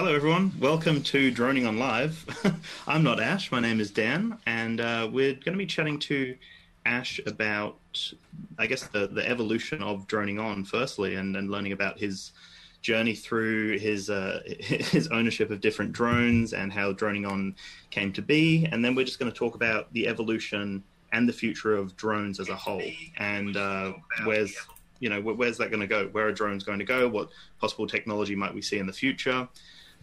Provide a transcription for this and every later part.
Hello, everyone. Welcome to Droning on Live. I'm not Ash. My name is Dan, and uh, we're going to be chatting to Ash about, I guess, the, the evolution of droning on, firstly, and, and learning about his journey through his uh, his ownership of different drones and how droning on came to be. And then we're just going to talk about the evolution and the future of drones as a whole, and uh, where's you know where's that going to go? Where are drones going to go? What possible technology might we see in the future?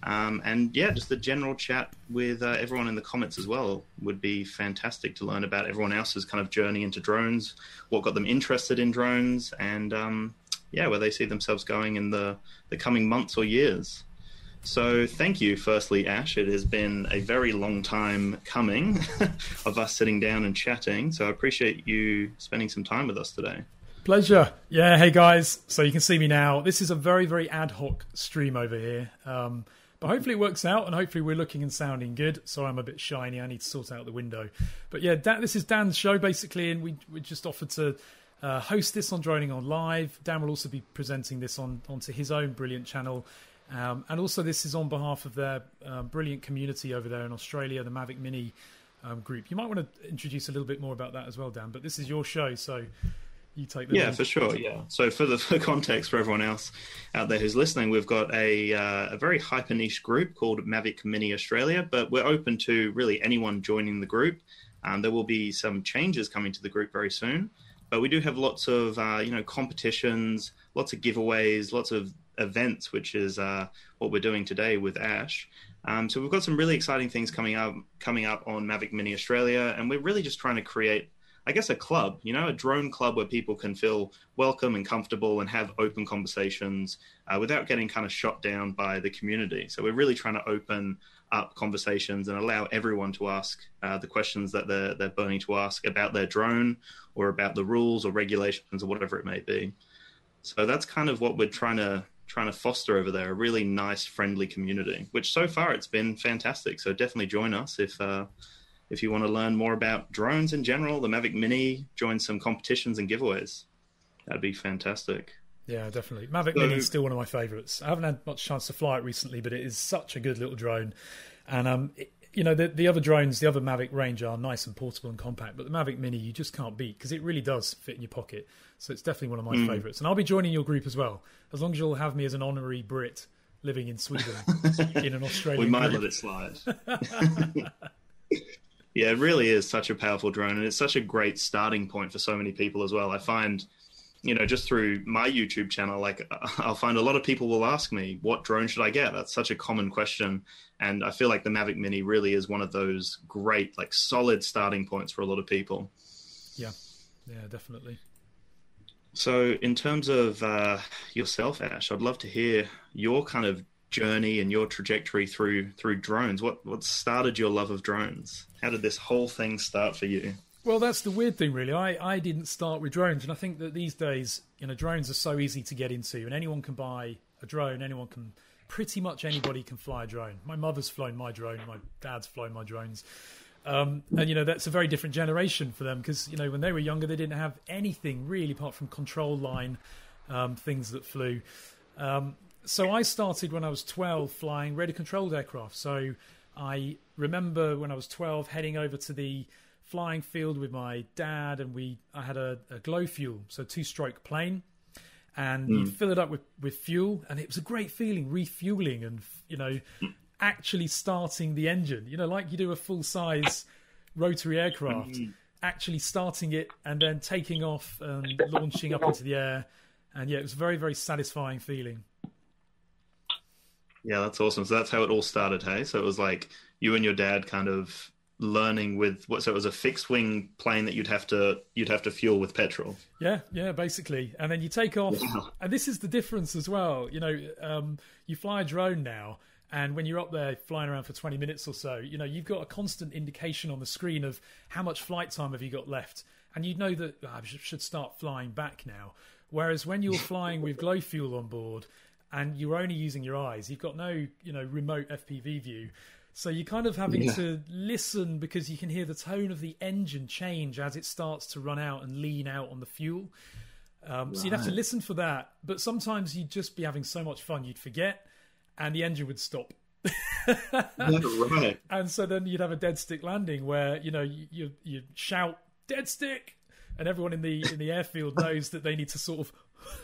Um, and yeah, just the general chat with uh, everyone in the comments as well would be fantastic to learn about everyone else's kind of journey into drones, what got them interested in drones, and um, yeah, where they see themselves going in the, the coming months or years. So thank you, firstly, Ash. It has been a very long time coming of us sitting down and chatting. So I appreciate you spending some time with us today. Pleasure. Yeah. Hey guys. So you can see me now. This is a very very ad hoc stream over here. Um, but hopefully it works out, and hopefully we're looking and sounding good. Sorry, I'm a bit shiny. I need to sort out the window. But yeah, Dan, this is Dan's show basically, and we we just offered to uh, host this on Droning on Live. Dan will also be presenting this on onto his own brilliant channel. Um, and also, this is on behalf of their um, brilliant community over there in Australia, the Mavic Mini um, group. You might want to introduce a little bit more about that as well, Dan. But this is your show, so you take yeah for sure yeah. So for the for context for everyone else out there who's listening we've got a uh, a very hyper niche group called mavic mini australia but we're open to really anyone joining the group. Um, there will be some changes coming to the group very soon but we do have lots of uh, you know competitions lots of giveaways lots of events which is uh, what we're doing today with ash. Um, so we've got some really exciting things coming up coming up on mavic mini australia and we're really just trying to create I guess, a club, you know, a drone club where people can feel welcome and comfortable and have open conversations uh, without getting kind of shot down by the community. So we're really trying to open up conversations and allow everyone to ask uh, the questions that they're, they're burning to ask about their drone or about the rules or regulations or whatever it may be. So that's kind of what we're trying to trying to foster over there a really nice friendly community which so far it's been fantastic so definitely join us if uh, if you want to learn more about drones in general, the Mavic Mini, join some competitions and giveaways. That'd be fantastic. Yeah, definitely. Mavic so, Mini is still one of my favourites. I haven't had much chance to fly it recently, but it is such a good little drone. And um, it, you know, the, the other drones, the other Mavic range are nice and portable and compact, but the Mavic Mini you just can't beat because it really does fit in your pocket. So it's definitely one of my mm. favourites. And I'll be joining your group as well, as long as you'll have me as an honorary Brit living in Sweden in an Australian. we might group. let it slide. Yeah, it really is such a powerful drone, and it's such a great starting point for so many people as well. I find, you know, just through my YouTube channel, like I'll find a lot of people will ask me, "What drone should I get?" That's such a common question, and I feel like the Mavic Mini really is one of those great, like, solid starting points for a lot of people. Yeah, yeah, definitely. So, in terms of uh, yourself, Ash, I'd love to hear your kind of journey and your trajectory through through drones. What what started your love of drones? How did this whole thing start for you? Well, that's the weird thing, really. I, I didn't start with drones, and I think that these days, you know, drones are so easy to get into, and anyone can buy a drone. Anyone can, pretty much anybody can fly a drone. My mother's flown my drone. My dad's flown my drones. Um, and you know that's a very different generation for them because you know when they were younger they didn't have anything really apart from control line um, things that flew. Um, so I started when I was 12 flying radio controlled aircraft. So I remember when I was 12 heading over to the flying field with my dad, and we I had a, a glow fuel, so two stroke plane, and mm. you fill it up with with fuel, and it was a great feeling refueling and you know actually starting the engine. You know, like you do a full size rotary aircraft. Mm. Actually starting it and then taking off and launching up into the air, and yeah, it was a very very satisfying feeling. Yeah, that's awesome. So that's how it all started, hey? So it was like you and your dad kind of learning with what so it was a fixed wing plane that you'd have to you'd have to fuel with petrol. Yeah yeah basically. And then you take off and this is the difference as well you know um, you fly a drone now and when you're up there flying around for 20 minutes or so you know you've got a constant indication on the screen of how much flight time have you got left. And you know that oh, i should start flying back now. Whereas when you're flying with glow fuel on board and you're only using your eyes. You've got no, you know, remote FPV view. So you're kind of having yeah. to listen because you can hear the tone of the engine change as it starts to run out and lean out on the fuel. Um, right. So you'd have to listen for that. But sometimes you'd just be having so much fun you'd forget, and the engine would stop. right. And so then you'd have a dead stick landing where you know you you, you shout dead stick, and everyone in the in the airfield knows that they need to sort of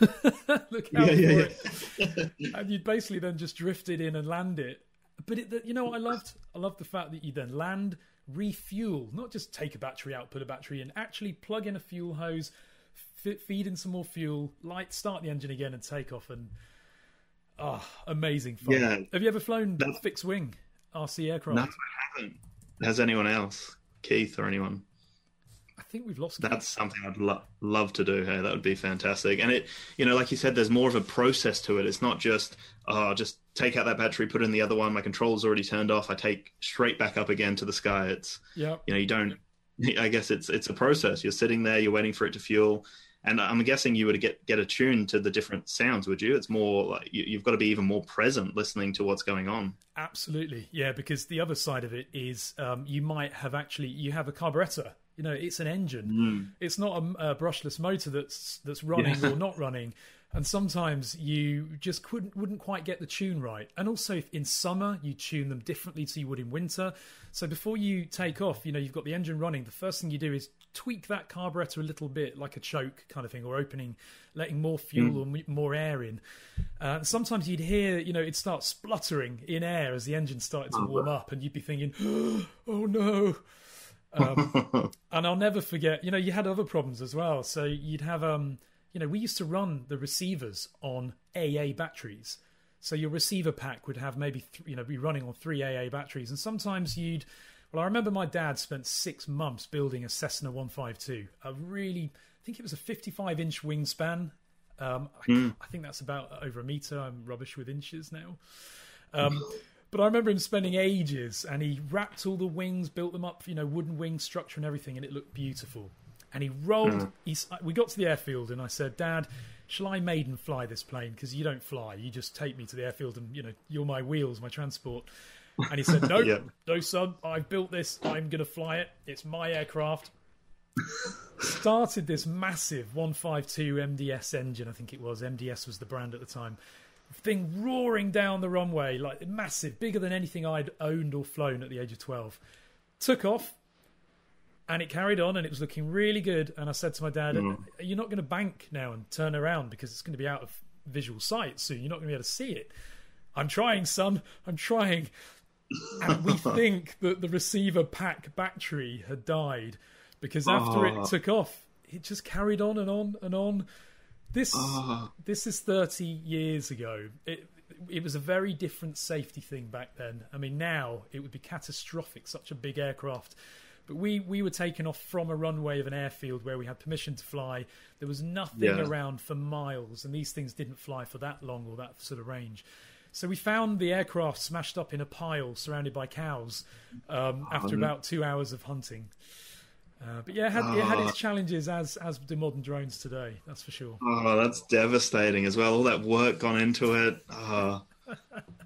look out Yeah, for yeah, it, and you'd basically then just drift it in and land it. But it, you know what I loved? I loved the fact that you then land, refuel, not just take a battery out, put a battery in, actually plug in a fuel hose, f- feed in some more fuel, light, start the engine again, and take off. And ah, amazing fun. Yeah. Have you ever flown That's- fixed wing RC aircraft? No, I haven't. Has anyone else, Keith or anyone? I think we've lost. That's something I'd lo- love to do. Hey, that would be fantastic. And it, you know, like you said, there's more of a process to it. It's not just, oh, just take out that battery, put in the other one. My control's already turned off. I take straight back up again to the sky. It's, Yeah. you know, you don't. I guess it's it's a process. You're sitting there, you're waiting for it to fuel, and I'm guessing you would get get attuned to the different sounds. Would you? It's more like you, you've got to be even more present, listening to what's going on. Absolutely, yeah. Because the other side of it is um, you might have actually you have a carburetor. You know, it's an engine. It's not a, a brushless motor that's that's running Yeah. or not running. And sometimes you just couldn't wouldn't quite get the tune right. And also, if in summer you tune them differently to you would in winter. So before you take off, you know you've got the engine running. The first thing you do is tweak that carburetor a little bit, like a choke kind of thing, or opening, letting more fuel or m- more air in. Uh, sometimes you'd hear, you know, it'd start spluttering in air as the engine started to warm up, and you'd be thinking, "Oh no." Um, and I'll never forget. You know, you had other problems as well. So you'd have, um, you know, we used to run the receivers on AA batteries. So your receiver pack would have maybe, th- you know, be running on three AA batteries, and sometimes you'd. Well, I remember my dad spent six months building a Cessna 152, a really, I think it was a 55 inch wingspan. Um, I, I think that's about over a meter. I'm rubbish with inches now. Um, but I remember him spending ages, and he wrapped all the wings, built them up, you know, wooden wing structure and everything, and it looked beautiful. And he rolled. Hmm. He's, we got to the airfield, and I said, "Dad, shall I maiden fly this plane? Because you don't fly. You just take me to the airfield, and you know, you're my wheels, my transport." And he said, "No, Yeah. no, son. I've built this. I'm going to fly it. It's my aircraft." Started this massive 152 MDS engine. I think it was MDS was the brand at the time thing roaring down the runway, like massive, bigger than anything I'd owned or flown at the age of 12. Took off and it carried on and it was looking really good. And I said to my dad, mm. You're not going to bank now and turn around because it's going to be out of visual sight soon. You're not going to be able to see it. I'm trying, son. I'm trying. And we think that the receiver pack battery had died because after Oh. it ah. took off, it just carried on and on and on. This Oh. this is 30 years ago. It it was a very different safety thing back then. I mean, now it would be catastrophic. Such a big aircraft. But we, we were taken off from a runway of an airfield where we had permission to fly. There was nothing Yeah. around for miles, and these things didn't fly for that long or that sort of range. So we found the aircraft smashed up in a pile surrounded by cows um, after about two hours of hunting. Uh, but yeah, it had, it had its challenges as as do modern drones today. That's for sure. Oh, that's devastating as well. All that work gone into it. Oh,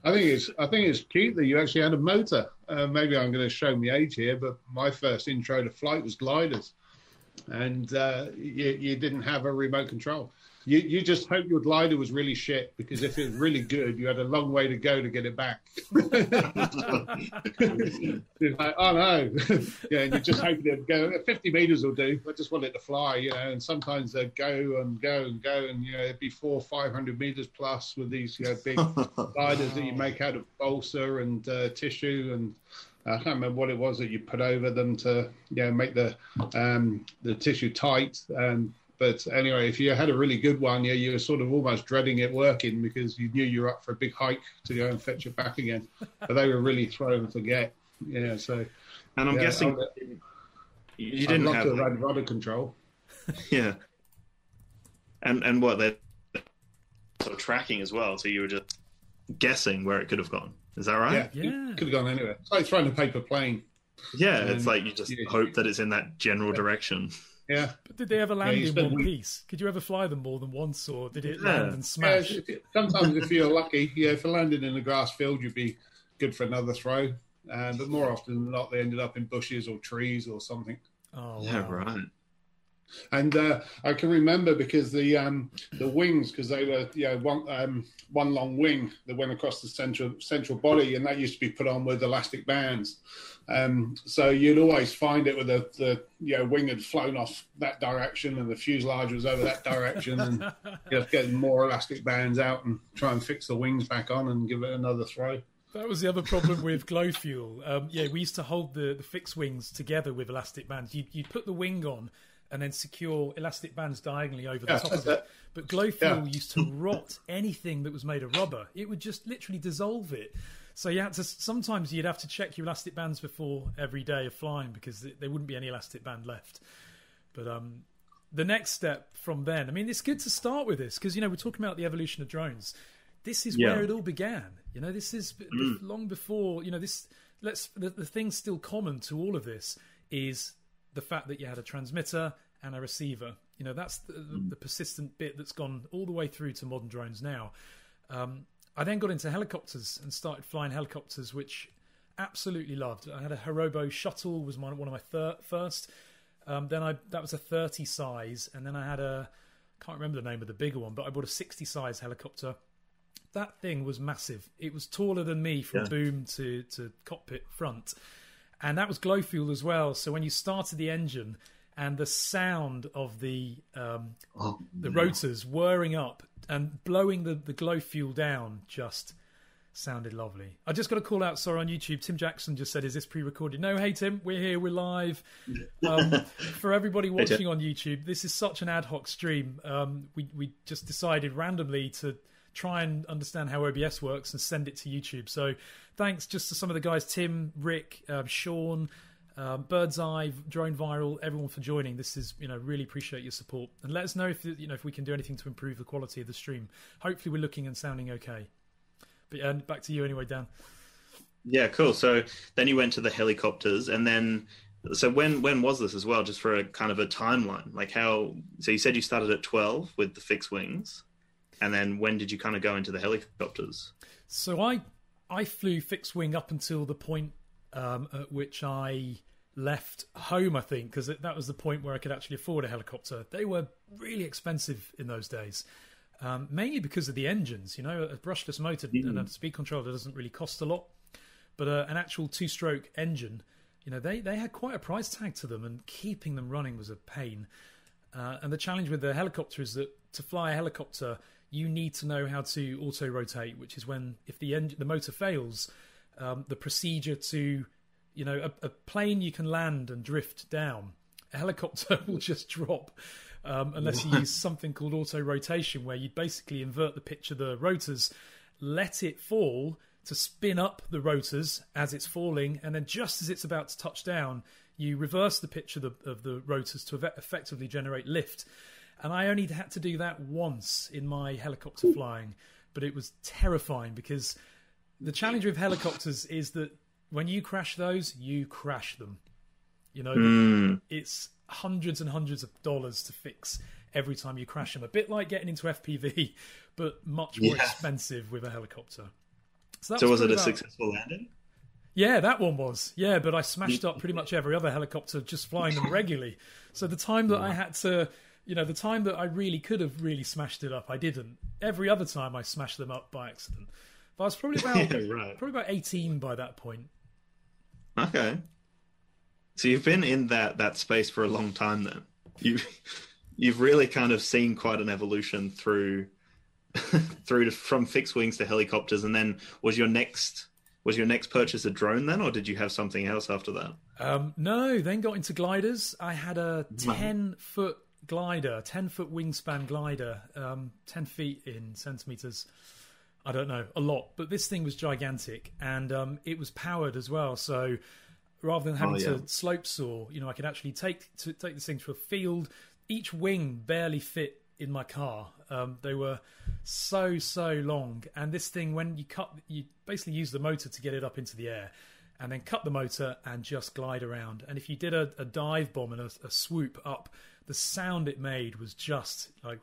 I think it's I think it's cute that you actually had a motor. Uh, maybe I'm going to show my age here, but my first intro to flight was gliders, and uh, you, you didn't have a remote control. You you just hope your glider was really shit because if it was really good, you had a long way to go to get it back. Like, oh no, yeah, and you just hope it'd go. Fifty meters will do. I just want it to fly, you know. And sometimes they'd go and go and go, and you know, it'd be four, five hundred meters plus with these you know, big gliders that you make out of balsa and uh, tissue and I can't remember what it was that you put over them to you know make the um, the tissue tight. Um, but anyway, if you had a really good one, yeah, you were sort of almost dreading it working because you knew you were up for a big hike to go and fetch it back again. But they were really throw and forget. Yeah, so and I'm yeah, guessing I'd- you didn't have to have had rudder control. yeah, and and what they sort of tracking as well. So you were just guessing where it could have gone. Is that right? Yeah, Yeah. could have gone anywhere. It's like throwing a paper plane. Yeah, it's And- like you just yeah. hope that it's in that general direction. Yeah. But did they ever land you in one week- piece? Could you ever fly them more than once, or did it Yeah. land and smash? if you- sometimes if you're lucky, yeah, if you landed in a grass field, you'd be good for another throw. Uh, but more often than not, they ended up in bushes or trees or something. Oh, Yeah, right. And uh, I can remember because the um, the wings, because they were you know one um, one long wing that went across the central central body, and that used to be put on with elastic bands. Um, so you'd always find it with the, the you know wing had flown off that direction, and the fuselage was over that direction, and you know, getting more elastic bands out and try and fix the wings back on and give it another throw. That was the other problem with glow fuel. Um, yeah, we used to hold the, the fixed wings together with elastic bands. You'd, you'd put the wing on and then secure elastic bands diagonally over the Yeah, top of it. But glow fuel Yeah. used to rot anything that was made of rubber. It would just literally dissolve it. So you had to sometimes you'd have to check your elastic bands before every day of flying because there wouldn't be any elastic band left. But um, the next step from then, I mean, it's good to start with this because you know we're talking about the evolution of drones. This is Yeah. where it all began. You know, this is b- long before you know this. Let's the, the thing still common to all of this is the fact that you had a transmitter and a receiver. You know, that's the, the, the persistent bit that's gone all the way through to modern drones now. Um, I then got into helicopters and started flying helicopters, which absolutely loved. I had a Hirobo shuttle was my, one of my thir- first. Um, then I that was a 30 size, and then I had a can't remember the name of the bigger one, but I bought a 60 size helicopter. That thing was massive. It was taller than me from Yeah. boom to, to cockpit front. And that was glow fuel as well. So when you started the engine and the sound of the um, Oh, the rotors whirring up and blowing the, the glow fuel down just sounded lovely. I just got a call out, sorry, on YouTube. Tim Jackson just said, Is this pre recorded? No, hey, Tim, we're here, we're live. Um, for everybody watching on YouTube, this is such an ad hoc stream. Um, we, we just decided randomly to try and understand how OBS works and send it to YouTube. So thanks just to some of the guys Tim, Rick, um, Sean. Um, Bird's Eye, Drone Viral, everyone for joining. This is, you know, really appreciate your support, and let us know if you know if we can do anything to improve the quality of the stream. Hopefully, we're looking and sounding okay. But yeah, back to you anyway, Dan. Yeah, cool. So then you went to the helicopters, and then so when when was this as well? Just for a kind of a timeline, like how? So you said you started at twelve with the fixed wings, and then when did you kind of go into the helicopters? So I I flew fixed wing up until the point um, at which I left home. I think because that was the point where I could actually afford a helicopter. They were really expensive in those days. Um, mainly because of the engines, you know, a brushless motor and a speed controller doesn't really cost a lot, but uh, an actual two-stroke engine, you know, they they had quite a price tag to them, and keeping them running was a pain. Uh, and the challenge with the helicopter is that to fly a helicopter, you need to know how to auto rotate, which is when if the en- the motor fails, um, the procedure to, you know, a, a plane you can land and drift down, a helicopter will just drop. Um, unless you use something called auto rotation, where you basically invert the pitch of the rotors, let it fall to spin up the rotors as it's falling, and then just as it's about to touch down, you reverse the pitch of the, of the rotors to effectively generate lift. And I only had to do that once in my helicopter flying, but it was terrifying because the challenge with helicopters is that when you crash those, you crash them. You know, Mm, it's hundreds and hundreds of dollars to fix every time you crash them. A bit like getting into FPV, but much more Yeah. expensive with a helicopter. that so was it probably a successful landing? Yeah, that one was. Yeah, but I smashed up pretty much every other helicopter just flying them regularly. So the time that I had to, you know, the time that I really could have really smashed it up, I didn't. Every other time I smashed them up by accident. But I was probably about right. probably about eighteen by that point. Okay. So you've been in that that space for a long time then. You you've really kind of seen quite an evolution through through to, from fixed wings to helicopters and then was your next was your next purchase a drone then or did you have something else after that? Um, no, then got into gliders. I had a 10 foot glider, 10 foot wingspan glider, um, 10 feet in centimeters. I don't know, a lot. But this thing was gigantic and um, it was powered as well. So rather than having Oh, yeah. to slope soar, you know, I could actually take to take this thing to a field. Each wing barely fit in my car. Um, they were so so long, and this thing when you cut, you basically use the motor to get it up into the air, and then cut the motor and just glide around. And if you did a, a dive bomb and a, a swoop up, the sound it made was just like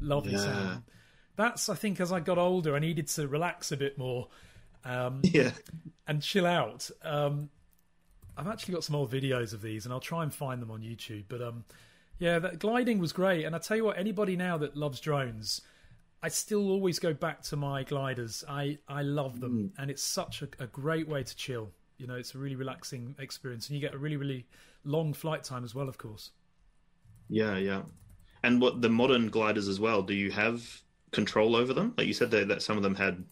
lovely Yeah. sound. That's I think as I got older, I needed to relax a bit more. Um, Yeah. and chill out. Um, I've actually got some old videos of these, and I'll try and find them on YouTube. But um, yeah, that gliding was great. And I tell you what, anybody now that loves drones, I still always go back to my gliders. I I love them, and it's such a, a great way to chill. You know, it's a really relaxing experience, and you get a really really long flight time as well, of course. Yeah, yeah. And what the modern gliders as well? Do you have control over them? Like you said that, that some of them had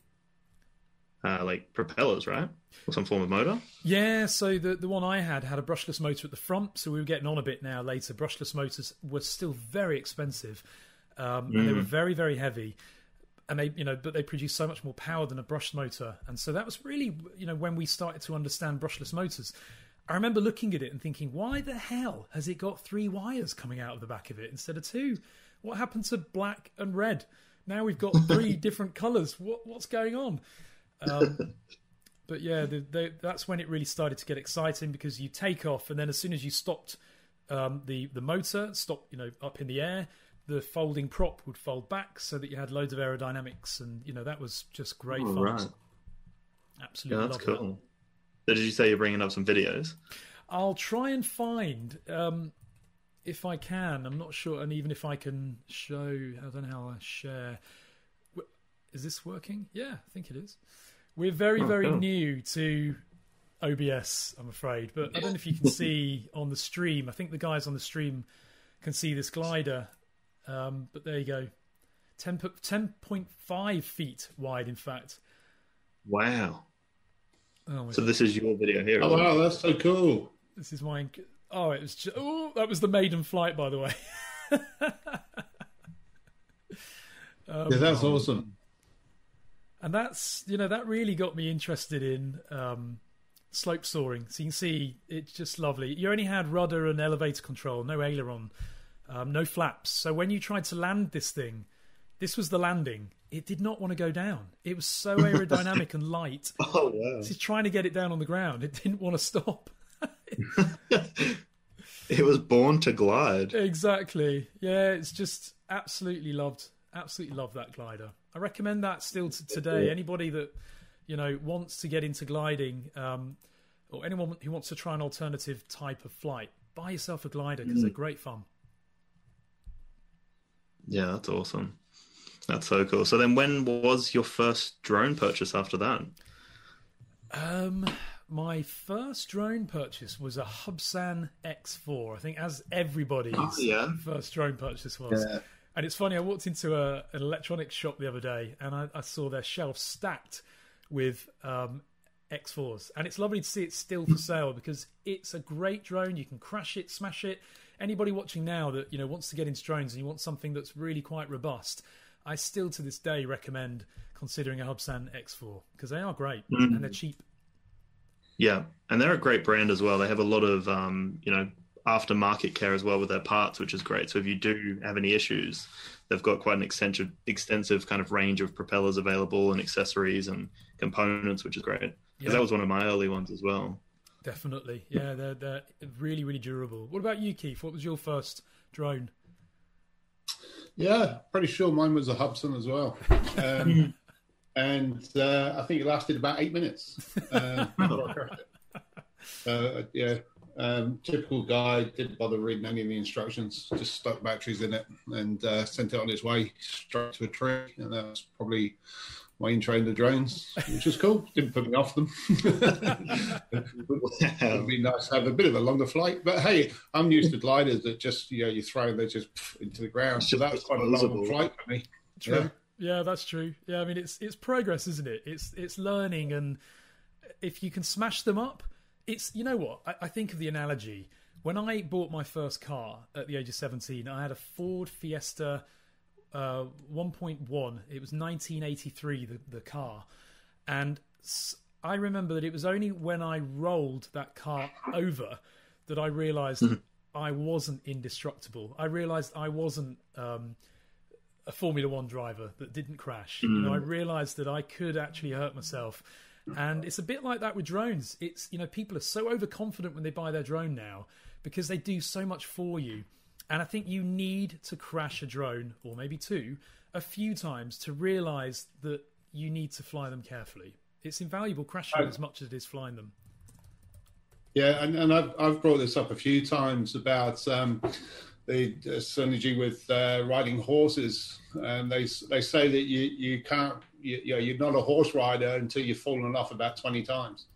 uh, like propellers, right, or some form of motor. Yeah, so the the one I had had a brushless motor at the front, so we were getting on a bit now later. Brushless motors were still very expensive, um, and they were very very heavy, and they you know but they produced so much more power than a brushed motor, and so that was really you know when we started to understand brushless motors. I remember looking at it and thinking, why the hell has it got three wires coming out of the back of it instead of two? What happened to black and red? Now we've got three different colours. What what's going on? Um, but yeah, the, the, that's when it really started to get exciting because you take off, and then as soon as you stopped um, the the motor, stopped you know up in the air, the folding prop would fold back so that you had loads of aerodynamics, and you know that was just great Oh, fun. right. Absolutely, Yeah, that's loved it. So did you say you're bringing up some videos? I'll try and find um, if I can. I'm not sure, and even if I can show, I don't know how I share. Is this working? Yeah, I think it is. We're very, Oh, very cool. new to OBS, I'm afraid, but I don't know if you can see on the stream. I think the guys on the stream can see this glider, um, but there you go. 10, 10.5 feet wide, in fact. Wow. Oh, my So this is your video here. Oh is it? wow, that's so cool. This is my. Oh, it was. Ju- oh, that was the maiden flight, by the way. Um, Yeah, that's awesome. and that's you know that really got me interested in um, slope soaring. So you can see it's just lovely. You only had rudder and elevator control, no aileron, um, no flaps. So when you tried to land this thing, this was the landing. It did not want to go down. It was so aerodynamic and light. Oh wow. It's trying to get it down on the ground. It didn't want to stop. it was born to glide. Exactly. Yeah, it's just absolutely loved. Absolutely love that glider. I recommend that still to today. Anybody that you know wants to get into gliding, um, or anyone who wants to try an alternative type of flight, buy yourself a glider because they're great fun. Yeah, that's awesome. That's so cool. So then, when was your first drone purchase after that? Um, my first drone purchase was a Hubsan X4. I think, as everybody's Oh, yeah. first drone purchase was. And it's funny, I walked into a, an electronics shop the other day and I, I saw their shelves stacked with um, X4s. And it's lovely to see it still for sale because it's a great drone. You can crash it, smash it. Anybody watching now that you know wants to get into drones and you want something that's really quite robust, I still to this day recommend considering a Hubsan X4 because they are great and they're cheap. Yeah, and they're a great brand as well. They have a lot of um, you know aftermarket care as well with their parts, which is great. So if you do have any issues, they've got quite an extensive extensive kind of range of propellers available and accessories and components, which is great. Yeah. that was one of my early ones as well. Definitely, yeah, they're they're really really durable. What about you, Keith? What was your first drone? Yeah, pretty sure mine was a Hubsan as well. Um, and uh, I think it lasted about eight minutes. Uh, before I crashed it. uh, yeah, um, typical guy, didn't bother reading any of the instructions, just stuck batteries in it and uh, sent it on its way straight to a tree. And that was probably my intro into drones, which was cool. Didn't put me off them. It would be nice to have a bit of a longer flight, but hey, I'm used to gliders that just you know you throw them they just pff, into the ground. So that was quite a long flight for me. True. Yeah. that's true. Yeah, I mean it's it's progress, isn't it? It's it's learning, and if you can smash them up, it's you know what I, I think of the analogy. When I bought my first car at the age of seventeen, I had a Ford Fiesta uh, 1.1. It was 1983, the the car, and I remember that it was only when I rolled that car over that I realised I wasn't indestructible. I realised I wasn't. Um, a Formula One driver that didn't crash. You know, I realised that I could actually hurt myself, and it's a bit like that with drones. It's you know people are so overconfident when they buy their drone now because they do so much for you, and I think you need to crash a drone or maybe two a few times to realise that you need to fly them carefully. It's invaluable crashing as much as it is flying them. Yeah, and, and I've, I've brought this up a few times about um, the, synergy with uh, riding horses, and they they say that you you can't you, you know, you're not a horse rider until you've fallen off about twenty times,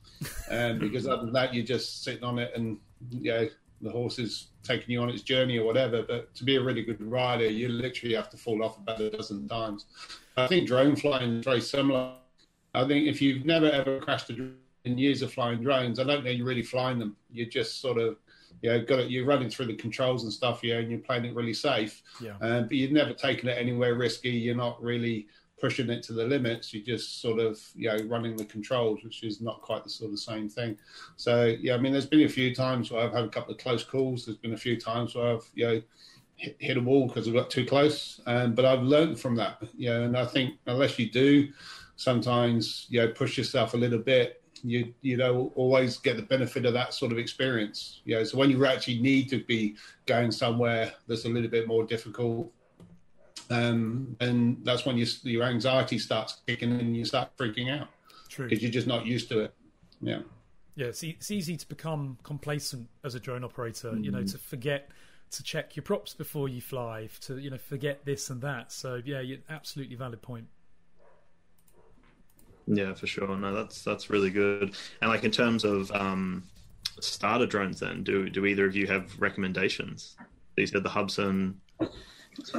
and because other than that you're just sitting on it and you know the horse is taking you on its journey or whatever. But to be a really good rider, you literally have to fall off about a dozen times. I think drone flying is very similar. I think if you've never ever crashed a drone in years of flying drones, I don't know you're really flying them. You're just sort of you know, got it, you're running through the controls and stuff, yeah, and you're playing it really safe. Yeah. Um, but you've never taken it anywhere risky. You're not really pushing it to the limits. You're just sort of, you know, running the controls, which is not quite the sort of same thing. So, yeah, I mean, there's been a few times where I've had a couple of close calls. There's been a few times where I've, you know, hit, a wall because I got too close. Um, but I've learned from that, you know, and I think unless you do sometimes, you know, push yourself a little bit, you you know always get the benefit of that sort of experience. You know, so when you actually need to be going somewhere that's a little bit more difficult, um, and that's when you, your anxiety starts kicking in and you start freaking out True. because you're just not used to it. Yeah. Yeah, it's, e- it's easy to become complacent as a drone operator. You know, to forget to check your props before you fly, to you know forget this and that. So yeah, you absolutely valid point. Yeah, for sure. No, that's that's really good. And like in terms of um, starter drones, then do do either of you have recommendations? You said the Hubsan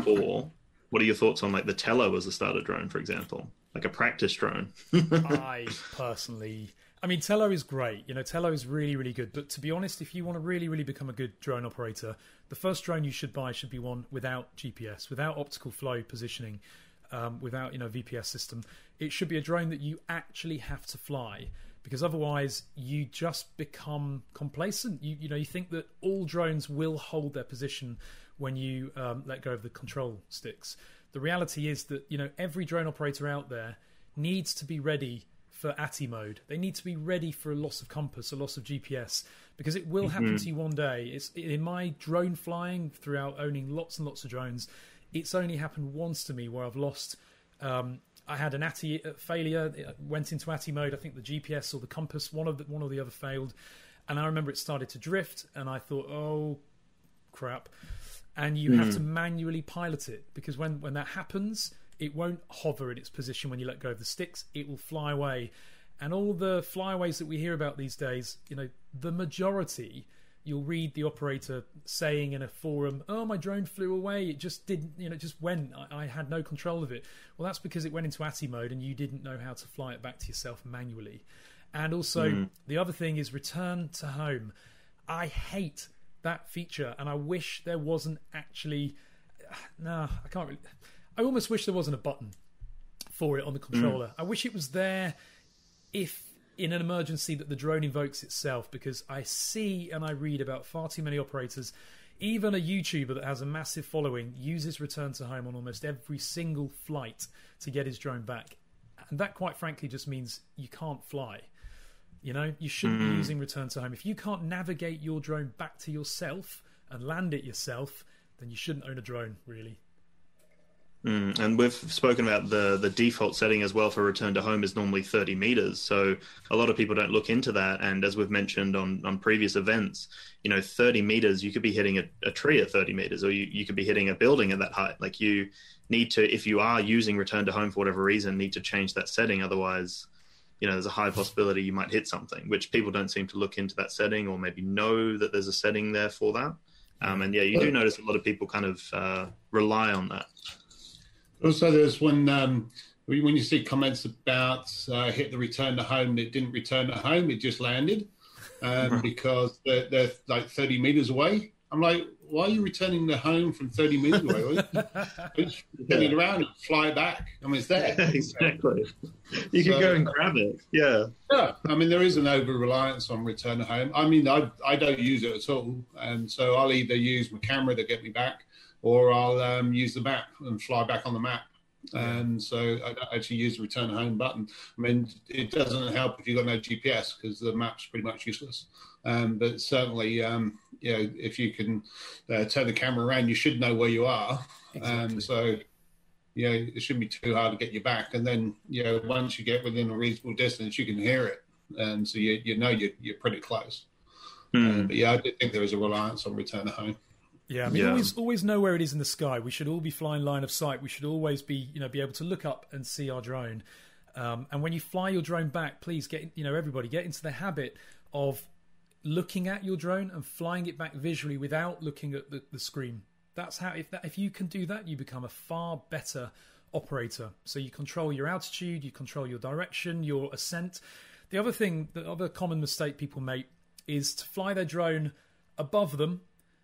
four. What are your thoughts on like the Tello as a starter drone, for example, like a practice drone? I personally, I mean, Tello is great. You know, Tello is really, really good. But to be honest, if you want to really, really become a good drone operator, the first drone you should buy should be one without GPS, without optical flow positioning, um, without you know VPS system. It should be a drone that you actually have to fly. Because otherwise, you just become complacent. You, you know, you think that all drones will hold their position when you um, let go of the control sticks. The reality is that you know every drone operator out there needs to be ready for ATTI mode. They need to be ready for a loss of compass, a loss of GPS, because it will happen to you one day. It's in my drone flying throughout owning lots and lots of drones. It's only happened once to me where I've lost. Um, I had an ATTI failure. It went into ATTI mode. I think the GPS or the compass, one of the one or the other failed, and I remember it started to drift. And I thought, oh crap! And you have hmm. to manually pilot it because when when that happens, it won't hover in its position when you let go of the sticks. It will fly away. And all the flyaways that we hear about these days, you know, the majority, you'll read the operator saying in a forum, "Oh, my drone flew away. It just didn't, you know, it just went. I, I had no control of it." Well, that's because it went into ATTI mode and you didn't know how to fly it back to yourself manually. And also, hmm. the other thing is return to home. I hate that feature, and I wish there wasn't actually. No, I can't really. I almost wish there wasn't a button for it on the mm. controller. I wish it was there if in an emergency that the drone invokes itself because I see and I read about far too many operators even a YouTuber that has a massive following uses return to home on almost every single flight to get his drone back. And that quite frankly just means you can't fly. You know, you shouldn't be using return to home. If you can't navigate your drone back to yourself and land it yourself, then you shouldn't own a drone, really. Mm, and we've spoken about the the default setting as well for return to home is normally 30 meters. So a lot of people don't look into that. And as we've mentioned on, on previous events, you know, 30 meters, you could be hitting a, a tree at 30 meters, or you, you could be hitting a building at that height. Like you need to, if you are using return to home for whatever reason, need to change that setting. Otherwise, you know, there's a high possibility you might hit something, which people don't seem to look into that setting or maybe know that there's a setting there for that. Um, and yeah, you do notice a lot of people kind of uh, rely on that. Also, there's when um, when you see comments about uh, hit the return to home, it didn't return to home; it just landed um, because they're, they're like 30 meters away. I'm like, why are you returning the home from 30 meters away? Just turn it around and fly back. I mean, it's there. exactly. You can go and grab it. Yeah. Yeah, I mean there is an over reliance on return home. I mean I I don't use it at all, and so I'll either use my camera to get me back, or I'll um, use the map and fly back on the map. And so I don't actually use the return home button. I mean it doesn't help if you've got no GPS because the map's pretty much useless. Um, but certainly, um, you know, if you can uh, turn the camera around, you should know where you are. And so you know, it shouldn't be too hard to get you back. And then, you know, once you get within a reasonable distance, you can hear it, and so you you know you you're pretty close. Uh, but yeah, I do think there is a reliance on return to home. Yeah, I mean, Yeah. always always know where it is in the sky. We should all be flying line of sight. We should always be, you know, be able to look up and see our drone. Um, and when you fly your drone back, please get, you know, everybody get into the habit of looking at your drone and flying it back visually without looking at the, the screen. That's how if that if you can do that, you become a far better operator. So you control your altitude, you control your direction, your ascent. The other thing, the other common mistake people make is to fly their drone above them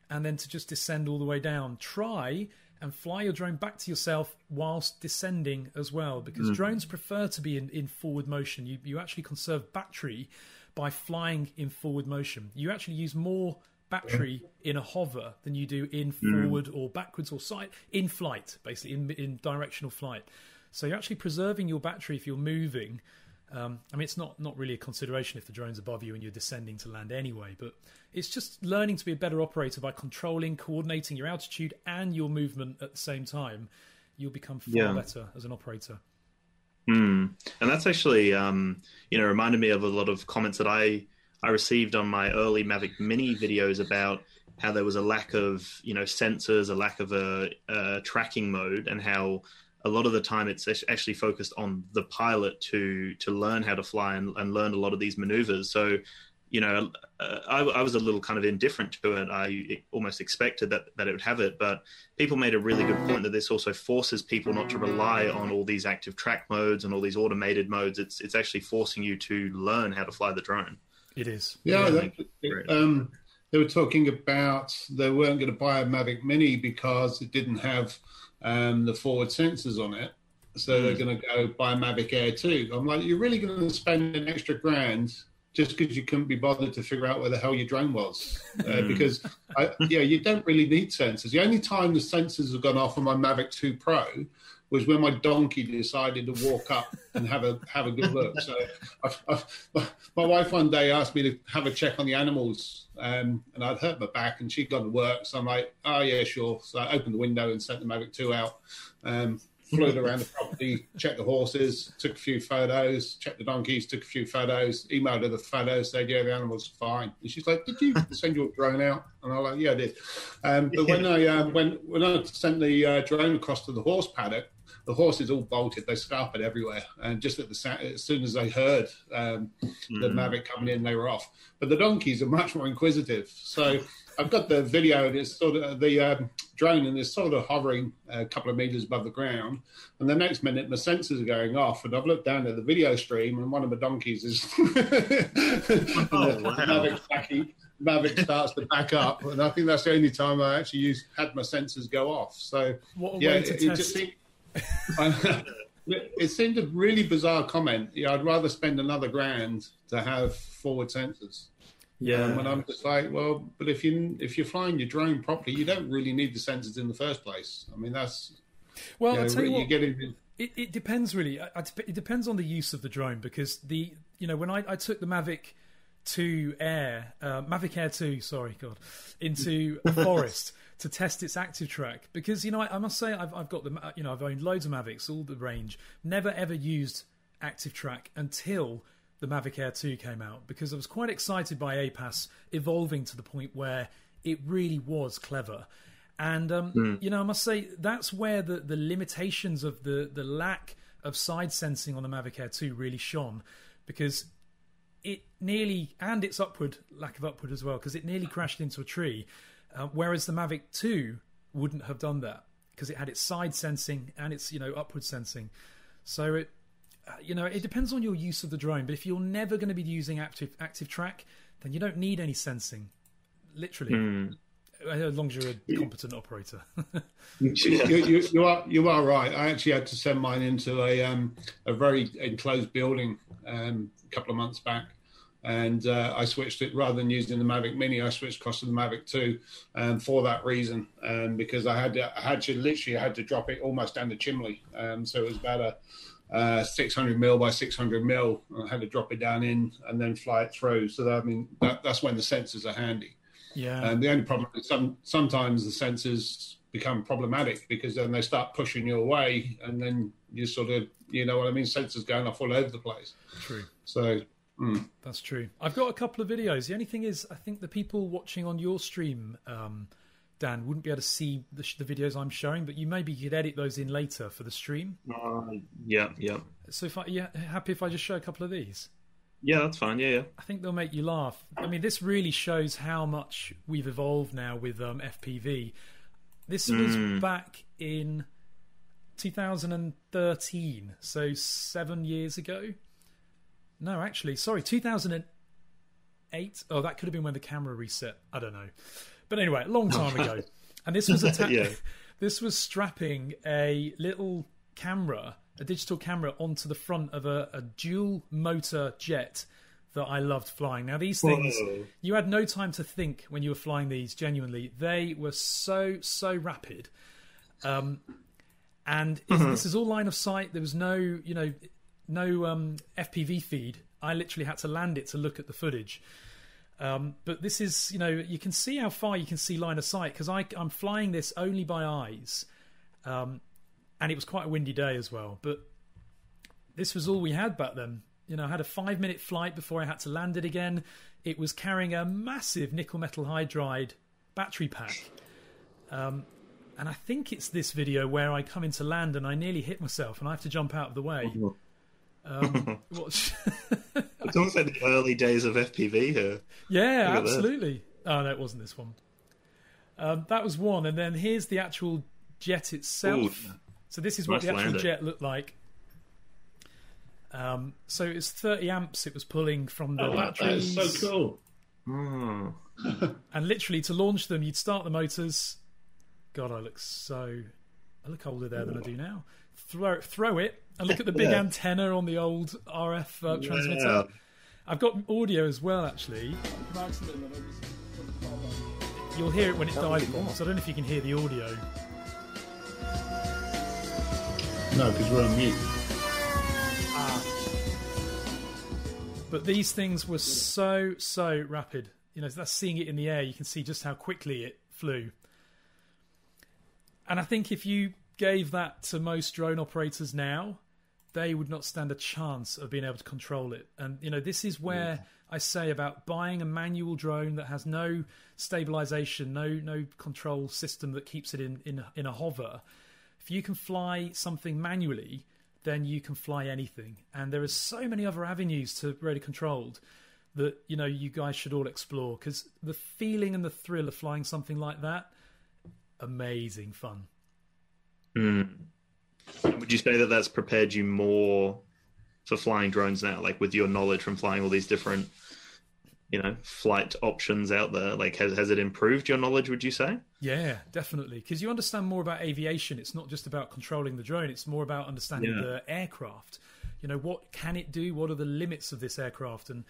and then to just descend all the way down. Try and fly your drone back to yourself whilst descending as well, because mm. drones prefer to be in, in forward motion. You you actually conserve battery by flying in forward motion. You actually use more battery in a hover than you do in forward or backwards or side in flight, basically in in directional flight. So you're actually preserving your battery if you're moving. Um, I mean, it's not not really a consideration if the drone's above you and you're descending to land anyway. But it's just learning to be a better operator by controlling, coordinating your altitude and your movement at the same time. You'll become far Yeah. better as an operator. Mm. And that's actually, um, you know, reminded me of a lot of comments that I I received on my early Mavic Mini videos about how there was a lack of, you know, sensors, a lack of a, a tracking mode, and how a lot of the time it's actually focused on the pilot to to learn how to fly and, and learn a lot of these maneuvers. So, you know, uh, I, I was a little kind of indifferent to it. I almost expected that that it would have it, but people made a really good point that this also forces people not to rely on all these active track modes and all these automated modes. It's it's actually forcing you to learn how to fly the drone. It is. Yeah, Yeah. they, um, they were talking about they weren't going to buy a Mavic Mini because it didn't have um, the forward sensors on it. So they're going to go buy a Mavic Air 2. I'm like, you're really going to spend an extra grand just because you couldn't be bothered to figure out where the hell your drone was? Uh, because, I, yeah, you don't really need sensors. The only time the sensors have gone off on my Mavic 2 Pro was when my donkey decided to walk up and have a have a good look. So, I've, I've, my wife one day asked me to have a check on the animals, um, and I'd hurt my back, and she'd gone to work. So I'm like, oh yeah, sure. So I opened the window and sent the Mavic Two out. Um, flew around the property, checked the horses, took a few photos, checked the donkeys, took a few photos, emailed her the photos, said, yeah, the animals fine. And she's like, did you send your drone out? And I was like, yeah, I did. Um, but when I um, when when I sent the uh, drone across to the horse paddock, the horses all bolted. They scarpered everywhere, and just at the sa- as soon as they heard um, the Mavic coming in, they were off. But the donkeys are much more inquisitive. So I've got the video, and it's sort of the um, drone, and it's sort of hovering a couple of meters above the ground. And the next minute, my sensors are going off, and I've looked down at the video stream, and one of the donkeys is. and Oh, the wow. Mavic Mavic, Mavic starts to back up, and I think that's the only time I actually used had my sensors go off. So What a yeah, way to it, it just seemed, it seemed a really bizarre comment. Yeah, I'd rather spend another grand to have forward sensors. Yeah. Um, and I'm just like, well, but if you if you're flying your drone properly, you don't really need the sensors in the first place. I mean, that's Well, you, know, tell you what. get in. It, it depends really. It depends on the use of the drone because the you know when I, I took the Mavic 2 Air, uh, Mavic Air 2, sorry, God, into a forest to test its active track because you know I, I must say I've I've got the you know I've owned loads of Mavics, all the range, never ever used active track until the Mavic Air 2 came out because I was quite excited by APAS evolving to the point where it really was clever. And um, you know, I must say that's where the, the limitations of the the lack of side sensing on the Mavic Air 2 really shone, because it nearly and its upward lack of upward as well, because it nearly crashed into a tree, uh, whereas the Mavic 2 wouldn't have done that because it had its side sensing and its you know upward sensing. So it uh, you know it depends on your use of the drone, but if you're never going to be using active active track, then you don't need any sensing, literally. As long as you're a competent operator. you, you, you are you are right. I actually had to send mine into a um, a very enclosed building um, a couple of months back, and uh, I switched it rather than using the Mavic Mini. I switched across to the Mavic Two, um, for that reason, um, because I had to, I had to literally I had to drop it almost down the chimney. Um, so it was about a uh, 600 mil by 600 mil. I had to drop it down in and then fly it through. So that, I mean that, that's when the sensors are handy. yeah. And the only problem is some sometimes the sensors become problematic because then they start pushing you away, and then you sort of you know what I mean. Sensors going off all over the place. True. So Mm. That's true. I've got a couple of videos. The only thing is, I think the people watching on your stream, um, Dan, wouldn't be able to see the, sh- the videos I'm showing, but you maybe could edit those in later for the stream. Uh, yeah, yeah, So if I, yeah, happy if I just show a couple of these. yeah. That's fine. Yeah, yeah. I think they'll make you laugh. I mean, this really shows how much we've evolved now with um, FPV. This was Mm. back in 2013, so seven years ago. No, actually, sorry, 2008. Oh, that could have been when the camera reset. I don't know. But anyway, a long time ago. And this was atta- Yeah. this was strapping a little camera, a digital camera, onto the front of a, a dual motor jet that I loved flying. Now these things, Whoa. you had no time to think when you were flying these. Genuinely, they were so so rapid. Um, and it's- this is all line of sight. There was no, you know, no um, FPV feed. I literally had to land it to look at the footage. Um, but this is, you know, you can see how far you can see line of sight because I'm flying this only by eyes, um, and it was quite a windy day as well. But this was all we had back then. You know, I had a five minute flight before I had to land it again. It was carrying a massive nickel metal hydride battery pack. Um, and I think it's this video where I come into land and I nearly hit myself and I have to jump out of the way. Um, what- It's almost like the early days of FPV here. yeah, Look at that. absolutely. Oh, no, it wasn't this one. Um, that was one. And then here's the actual jet itself. Ooh. So this is what Nice the actual landing. jet looked like. Um, so it's 30 amps it was pulling from the Oh, that is batteries. so cool. And literally to launch them, you'd start the motors. God, I look so. I look older there than I do now. Throw, throw it, and look at the big Yeah. antenna on the old RF uh, transmitter. Yeah. I've got audio as well, actually. You'll hear it when it dive bombs. I don't know if you can hear the audio. No, because we're on mute. But these things were so, so rapid. You know, that's seeing it in the air, you can see just how quickly it flew. And I think if you gave that to most drone operators now, they would not stand a chance of being able to control it. And, you know, this is where I say about buying a manual drone that has no stabilization, no no control system that keeps it in, in, in a hover. If you can fly something manually, then you can fly anything. And there are so many other avenues to radio controlled that you know you guys should all explore because the feeling and the thrill of flying something like that, amazing fun. Mm. Would you say that that's prepared you more for flying drones now? Like with your knowledge from flying all these different, you know, flight options out there. Like has has it improved your knowledge? Would you say? Yeah, definitely. Because you understand more about aviation. It's not just about controlling the drone. It's more about understanding Yeah. the aircraft. You know, what can it do? What are the limits of this aircraft? And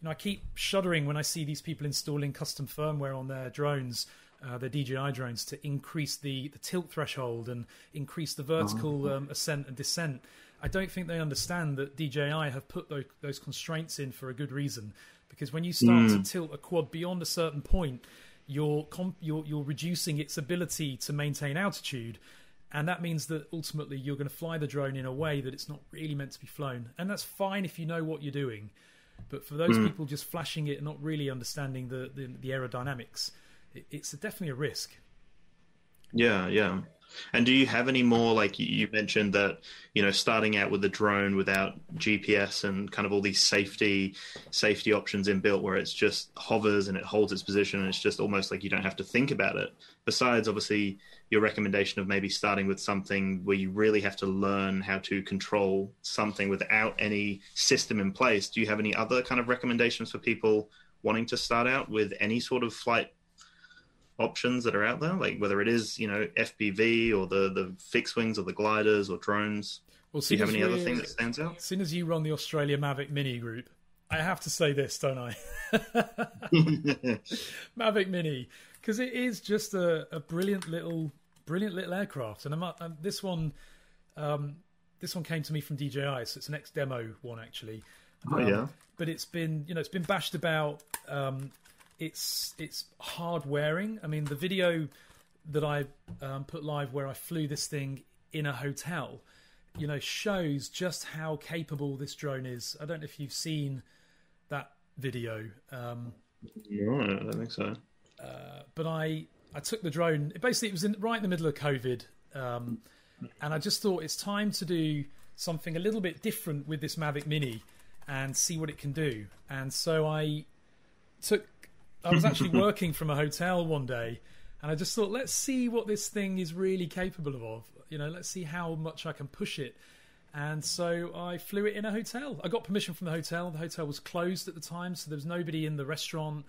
you know, I keep shuddering when I see these people installing custom firmware on their drones, uh, their DJI drones, to increase the the tilt threshold and increase the vertical um, ascent and descent. I don't think they understand that DJI have put those, those constraints in for a good reason. Because when you start to tilt a quad beyond a certain point, you're, comp- you're you're reducing its ability to maintain altitude, and that means that ultimately you're going to fly the drone in a way that it's not really meant to be flown. And that's fine if you know what you're doing, but for those people just flashing it and not really understanding the the, the aerodynamics, it's definitely a risk. Yeah, yeah. And do you have any more like you- mentioned that you know starting out with the drone without GPS and kind of all these safety safety options inbuilt where it's just hovers and it holds its position and it's just almost like you don't have to think about it. Besides, obviously, your recommendation of maybe starting with something where you really have to learn how to control something without any system in place. Do you have any other kind of recommendations for people wanting to start out with any sort of flight options that are out there, like whether it is you know FPV or the the fixed wings or the gliders or drones. Well, Do you have any other thing that stands out? As soon as you run the Australia Mavic Mini group, I have to say this, don't I? Mavic Mini, because it is just a, a brilliant little, brilliant little aircraft. And I'm, and this one, um, this one came to me from DJI, so it's an ex demo one actually. Oh, Um, yeah. but it's been, you know, it's been bashed about. Um, it's it's hard wearing. I mean, the video that I um, put live where I flew this thing in a hotel, you know, shows just how capable this drone is. I don't know if you've seen that video. Um, no, I don't think so. Uh, but I I took the drone. Basically, it was in, right in the middle of COVID, um, and I just thought it's time to do something a little bit different with this Mavic Mini and see what it can do. And so I took. I was actually working from a hotel one day, and I just thought, let's see what this thing is really capable of. You know, let's see how much I can push it. And so I flew it in a hotel. I got permission from the hotel. The hotel was closed at the time, so there was nobody in the restaurant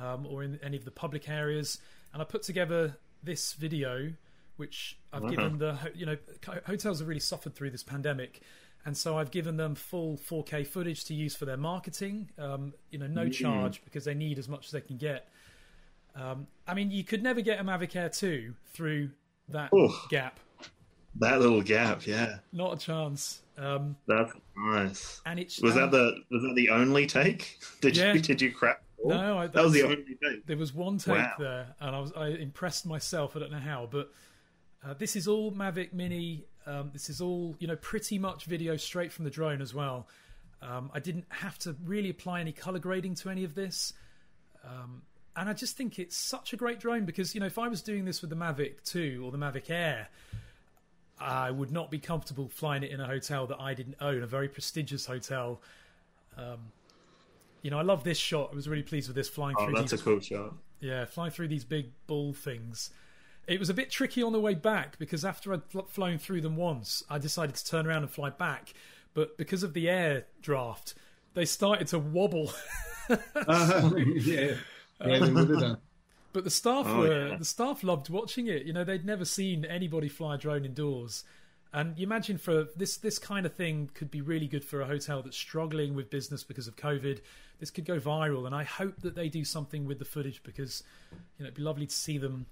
um, or in any of the public areas. And I put together this video, which I've Wow. given the you know hotels have really suffered through this pandemic, and so I've given them full 4K footage to use for their marketing. Um, you know, no charge because they need as much as they can get. Um, I mean, you could never get a Mavic Air 2 through that Oof. gap. That little gap, yeah, Not a chance. Um, that's nice. and it's Was that the was that the only take? Did Yeah. you did you crap? No, I- that was the only take. there was one take Wow. there, and I was I impressed myself. I don't know how, but uh, this is all Mavic Mini. Um, this is all you know, pretty much video straight from the drone as well. Um, I didn't have to really apply any color grading to any of this. Um, and I just think it's such a great drone because you know if I was doing this with the Mavic 2 or the Mavic Air, I would not be comfortable flying it in a hotel that I didn't own, a very prestigious hotel. Um, you know, I love this shot. I was really pleased with this flying Oh, through that's these a cool shot. yeah, flying through these big ball things. It was a bit tricky on the way back because after I'd fl- flown through them once, I decided to turn around and fly back. But because of the air draft, they started to wobble. Uh, yeah, yeah, they would have done. But the staff Oh, were yeah. the staff loved watching it. You know, they'd never seen anybody fly a drone indoors. And you imagine for this this kind of thing could be really good for a hotel that's struggling with business because of COVID. This could go viral, and I hope that they do something with the footage because you know it'd be lovely to see them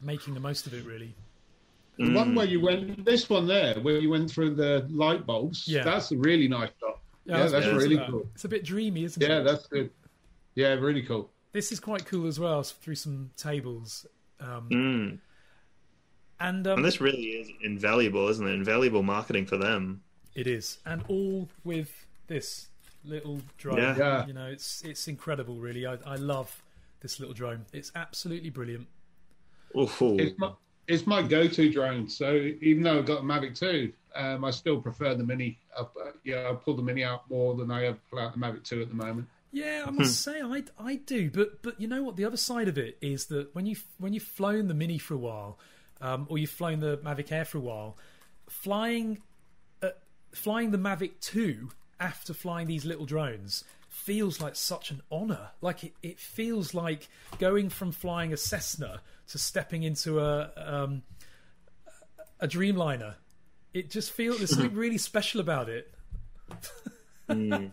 making the most of it. Really, The one where you went, this one there, where you went through the light bulbs, Yeah. that's a really nice shot. Yeah, I was that's pleased really that. cool. It's a bit dreamy, isn't Yeah, it? Yeah, that's good. Yeah, really cool. This is quite cool as well through some tables. Um, Mm. and um, And this really is invaluable, isn't it? Invaluable marketing for them. It is, and all with this little drone. Yeah. Yeah. You know, it's it's incredible. Really, I, I love this little drone. It's absolutely brilliant. Ooh. It's my, it's my go-to drone. So even though I've got a Mavic 2, um, I still prefer the Mini. I, uh, yeah, I pull the Mini out more than I ever pull out the Mavic 2 at the moment. Yeah, I must say I, I do, but but you know what? The other side of it is that when you when you've flown the Mini for a while, um, or you've flown the Mavic Air for a while, flying uh, flying the Mavic Two after flying these little drones feels like such an honor. Like it, it feels like going from flying a Cessna to stepping into a um, a Dreamliner. It just feels there's something really special about it. oh,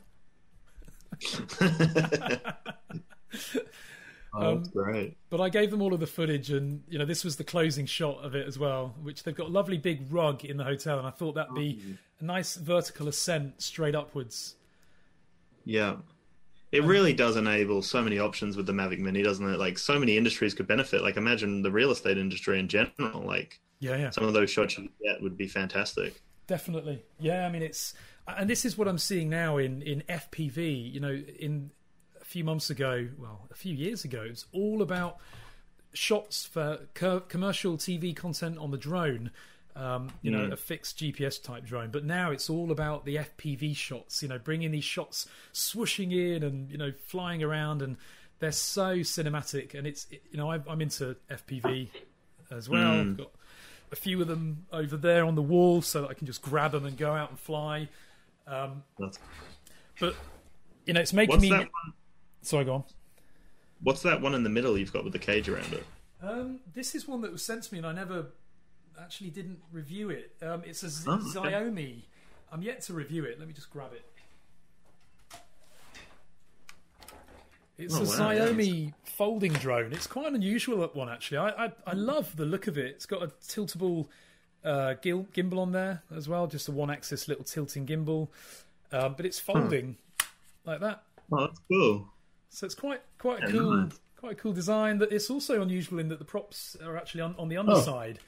that's great. But I gave them all of the footage, and you know, this was the closing shot of it as well, which they've got a lovely big rug in the hotel, and I thought that'd be a nice vertical ascent straight upwards. Yeah. It really does enable so many options with the Mavic Mini, doesn't it? Like so many industries could benefit. Like imagine the real estate industry in general. Like Yeah, yeah, some of those shots you get would be fantastic. definitely. Yeah, I mean, it's and this is what I'm seeing now in in FPV. You know, in a few months ago, well, a few years ago, it was all about shots for co- commercial TV content on the drone. Um, you know, a fixed GPS type drone, but now it's all about the FPV shots. You know, bringing these shots swooshing in and you know flying around, and they're so cinematic. And it's you know I, I'm into FPV as well. I've got a few of them over there on the wall, so that I can just grab them and go out and fly. That's, But you know, it's making what's me. that one? Sorry, go on. What's that one in the middle you've got with the cage around it? Um, this is one that was sent to me, and I never actually didn't review it. Um, it's a Z- Oh, okay. Xiaomi. I'm yet to review it. Let me just grab it. It's Oh, a wow, Xiaomi folding drone. It's quite an unusual one, actually. I, I I love the look of it. It's got a tiltable uh, gil- gimbal on there as well, just a one-axis little tilting gimbal, um, but it's folding like that. Oh, that's cool. So it's quite quite a Yeah, cool, nice. quite a cool design. That it's also unusual in that the props are actually on, on the underside.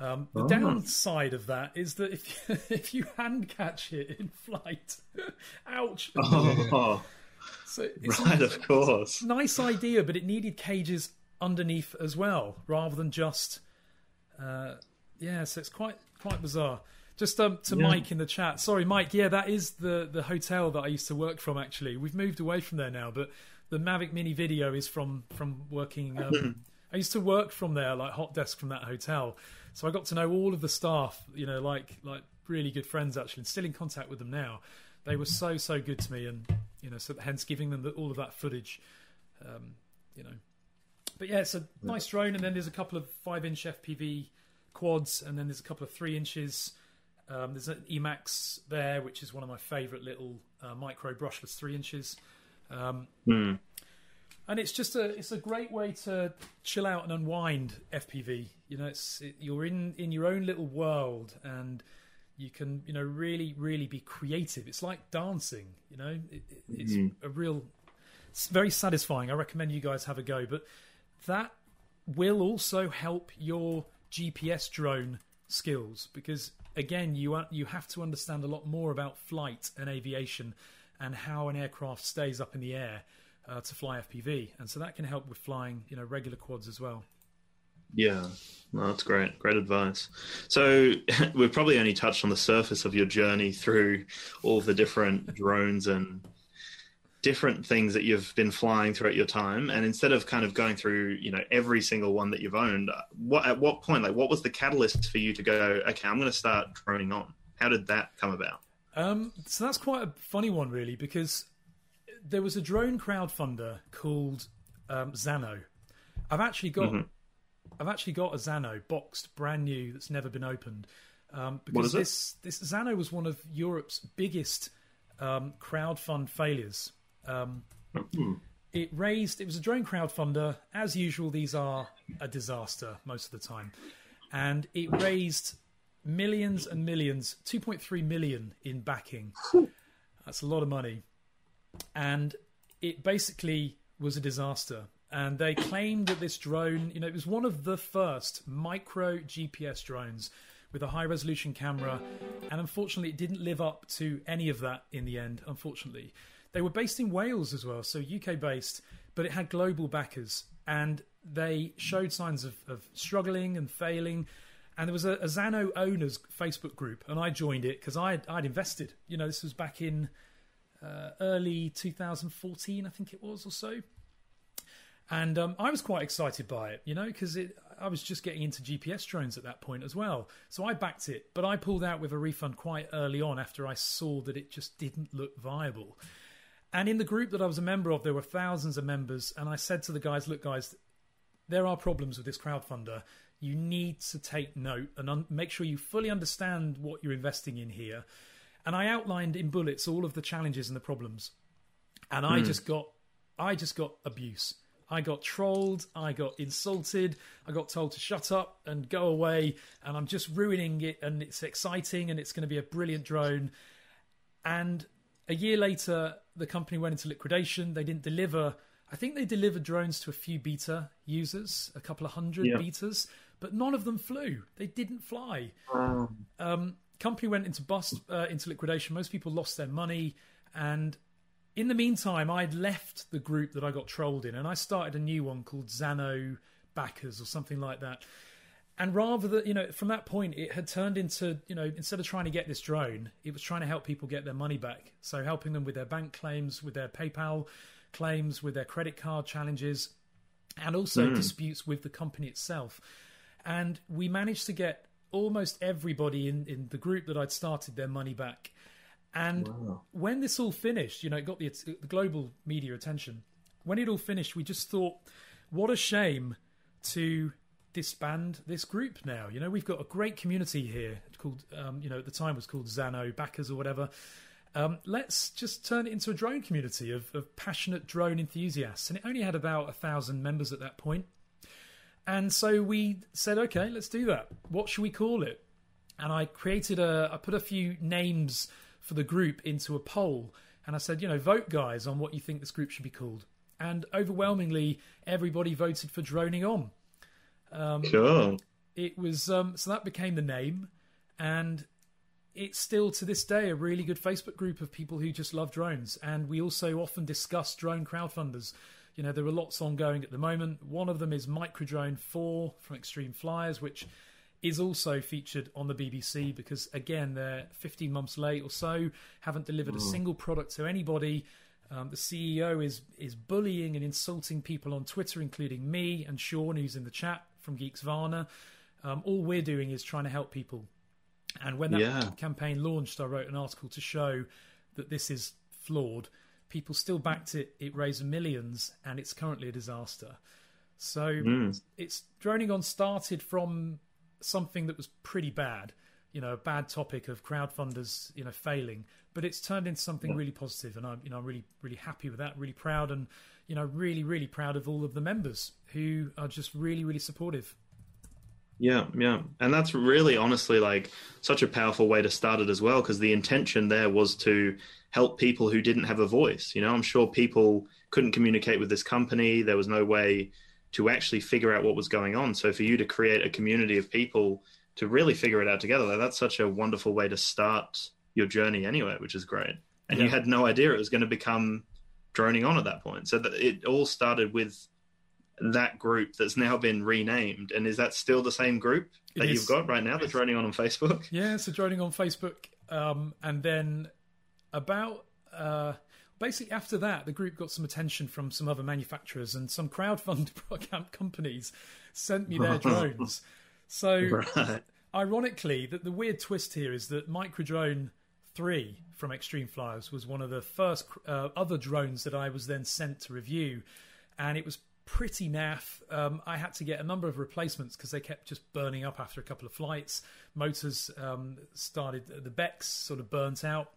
Um, the Oh. downside of that is that if you, if you hand catch it in flight, ouch. Oh, So So right, of course. Nice idea, but it needed cages underneath as well, rather than just. Uh, yeah, so it's quite quite bizarre. Just um, to yeah. Mike in the chat. Sorry, Mike. Yeah, that is the the hotel that I used to work from. Actually, we've moved away from there now, but the Mavic Mini video is from from working. Um, I used to work from there, like hot desk from that hotel. So I got to know all of the staff. You know, like like really good friends actually, and still in contact with them now. They were so so good to me, and you know, so hence giving them the, all of that footage. Um, you know, but yeah, it's a nice drone, and then there's a couple of five inch FPV quads, and then there's a couple of three inches. Um, there's an Emax there, which is one of my favourite little uh, micro brushless three inches. Um, mm. And it's just a it's a great way to chill out and unwind FPV. You know, it's it, you're in in your own little world, and you can you know really really be creative. It's like dancing. You know, it, it's mm. a real. It's very satisfying. I recommend you guys have a go, but that will also help your GPS drone skills because again you are, you have to understand a lot more about flight and aviation and how an aircraft stays up in the air uh, to fly FPV, and so that can help with flying you know regular quads as well. Yeah, no, that's great. Great advice. So we've probably only touched on the surface of your journey through all the different drones and different things that you've been flying throughout your time and instead of kind of going through you know every single one that you've owned what at what point like what was the catalyst for you to go okay i'm going to start droning on how did that come about um, so that's quite a funny one really because there was a drone crowdfunder called um, Zano. I've actually got mm-hmm. I've actually got a Zano boxed, brand new, that's never been opened. Um, because this it? this Zano was one of Europe's biggest um, crowdfund failures. Um, mm-hmm. It raised. It was a drone crowdfunder. As usual, these are a disaster most of the time, and it raised millions and millions, 2.3 million in backing. That's a lot of money. And it basically was a disaster. And they claimed that this drone, you know, it was one of the first micro GPS drones with a high resolution camera. And unfortunately, it didn't live up to any of that in the end, unfortunately. They were based in Wales as well, so UK based, but it had global backers. And they showed signs of, of struggling and failing and there was a, a Zano owners Facebook group, and I joined it because I'd, I'd invested. You know, this was back in uh, early 2014, I think it was, or so. And um, I was quite excited by it, you know, because I was just getting into GPS drones at that point as well. So I backed it, but I pulled out with a refund quite early on after I saw that it just didn't look viable. And in the group that I was a member of, there were thousands of members, and I said to the guys, "Look, guys, there are problems with this crowdfunder you need to take note and un- make sure you fully understand what you're investing in here. And I outlined in bullets all of the challenges and the problems. And I mm. just got I just got abuse. I got trolled, I got insulted, I got told to shut up and go away, and I'm just ruining it and it's exciting and it's going to be a brilliant drone. And a year later, the company went into liquidation. They didn't deliver. I think they delivered drones to a few beta users, a couple of hundred yeah. betas, but none of them flew. They didn't fly. Um, um, company went into bust, uh, into liquidation. Most people lost their money, and in the meantime, I'd left the group that I got trolled in, and I started a new one called Zano Backers or something like that. And rather than you know, from that point, it had turned into you know, instead of trying to get this drone, it was trying to help people get their money back. So helping them with their bank claims, with their PayPal claims, with their credit card challenges, and also mm. disputes with the company itself and we managed to get almost everybody in, in the group that I'd started their money back. And wow. when this all finished, you know, it got the, the global media attention. When it all finished, we just thought, what a shame to disband this group now. You know, we've got a great community here called, um, you know, at the time was called Zano Backers or whatever. Um, let's just turn it into a drone community of, of passionate drone enthusiasts. And it only had about a thousand members at that point. And so we said, okay, let's do that. What should we call it? And I created a, I put a few names for the group into a poll. And I said, you know, vote guys on what you think this group should be called. And overwhelmingly, everybody voted for droning on. Um, sure. It was, um, so that became the name. And it's still to this day a really good Facebook group of people who just love drones. And we also often discuss drone crowdfunders. You know, there are lots ongoing at the moment. One of them is Microdrone 4 from Extreme Fliers, which is also featured on the BBC because, again, they're 15 months late or so, haven't delivered a single product to anybody. Um, the CEO is is bullying and insulting people on Twitter, including me and Sean, who's in the chat from Geeks Varna. Um, all we're doing is trying to help people. And when that Yeah. campaign launched, I wrote an article to show that this is flawed. People still backed it. It raised millions, and it's currently a disaster. So mm. it's droning on started from something that was pretty bad, you know, a bad topic of crowdfunders, you know, failing, but it's turned into something really positive, and I'm, you know, I'm really, really happy with that. Really proud, and you know, really, really proud of all of the members who are just really, really supportive. Yeah, yeah. And that's really honestly like such a powerful way to start it as well because the intention there was to help people who didn't have a voice. You know, I'm sure people couldn't communicate with this company. There was no way to actually figure out what was going on. So for you to create a community of people to really figure it out together, like, that's such a wonderful way to start your journey anyway, which is great. And you had no idea it was going to become droning on at that point. So that it all started with that group that's now been renamed. And is that still the same group that is. you've got right now that's droning on on Facebook? Yeah, so joining on Facebook, um, and then about uh, basically after that, the group got some attention from some other manufacturers and some crowdfund companies sent me their drones. So, Right. ironically, that the weird twist here is that Microdrone Three from Extreme Fliers was one of the first uh, other drones that I was then sent to review, and it was pretty naff. Um, I had to get a number of replacements because they kept just burning up after a couple of flights. Motors um, started, the Becks sort of burnt out.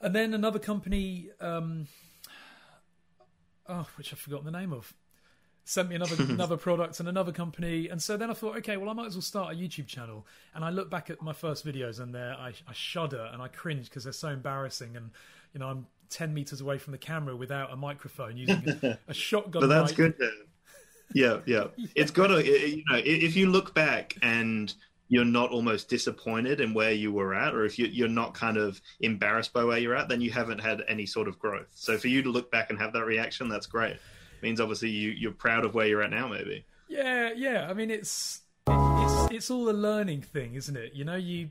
And then another company, um, oh, which I've forgotten the name of, sent me another another product and another company. And so then I thought, okay, well, I might as well start a YouTube channel. And I look back at my first videos and there I, I shudder and I cringe because they're so embarrassing. And, you know, I'm 10 meters away from the camera without a microphone using a, a shotgun. But that's mic. good. to- Yeah, yeah. It's got to, you know, if you look back and you're not almost disappointed in where you were at, or if you, you're not kind of embarrassed by where you're at, then you haven't had any sort of growth. So for you to look back and have that reaction, that's great. means obviously you, you're proud of where you're at now, maybe. Yeah, yeah. I mean, it's it's it's all a learning thing, isn't it? You know, you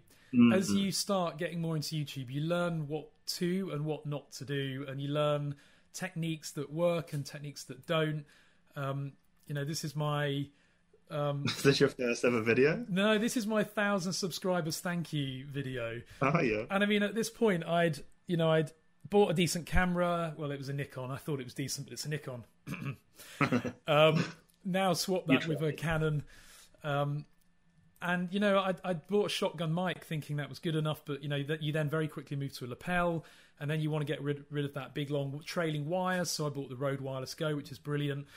as mm-hmm. you start getting more into YouTube, you learn what to and what not to do, and you learn techniques that work and techniques that don't. Um, you know, this is my Is this your first ever video? no, this is my thousand subscribers thank you video. Oh, yeah. And I mean, at this point, I'd you know I'd bought a decent camera. Well, it was a Nikon. I thought it was decent, but it's a Nikon. um, now swap that with a Canon. Um, and you know, I I bought a shotgun mic thinking that was good enough, but you know that you then very quickly move to a lapel, and then you want to get rid rid of that big long trailing wire. So I bought the Rode Wireless Go, which is brilliant.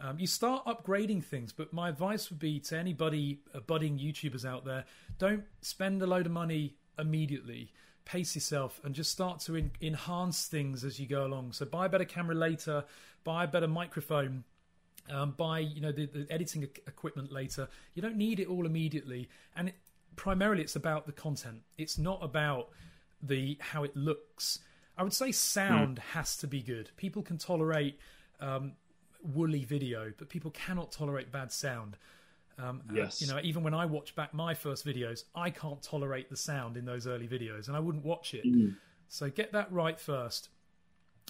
Um, you start upgrading things, but my advice would be to anybody uh, budding YouTubers out there: don't spend a load of money immediately. Pace yourself and just start to en- enhance things as you go along. So buy a better camera later, buy a better microphone, um, buy you know the, the editing equipment later. You don't need it all immediately, and it, primarily it's about the content. It's not about the how it looks. I would say sound has to be good. People can tolerate um, woolly video, but people cannot tolerate bad sound. Um, Yes. you know, even when I watch back my first videos, I can't tolerate the sound in those early videos, and I wouldn't watch it. So get that right first.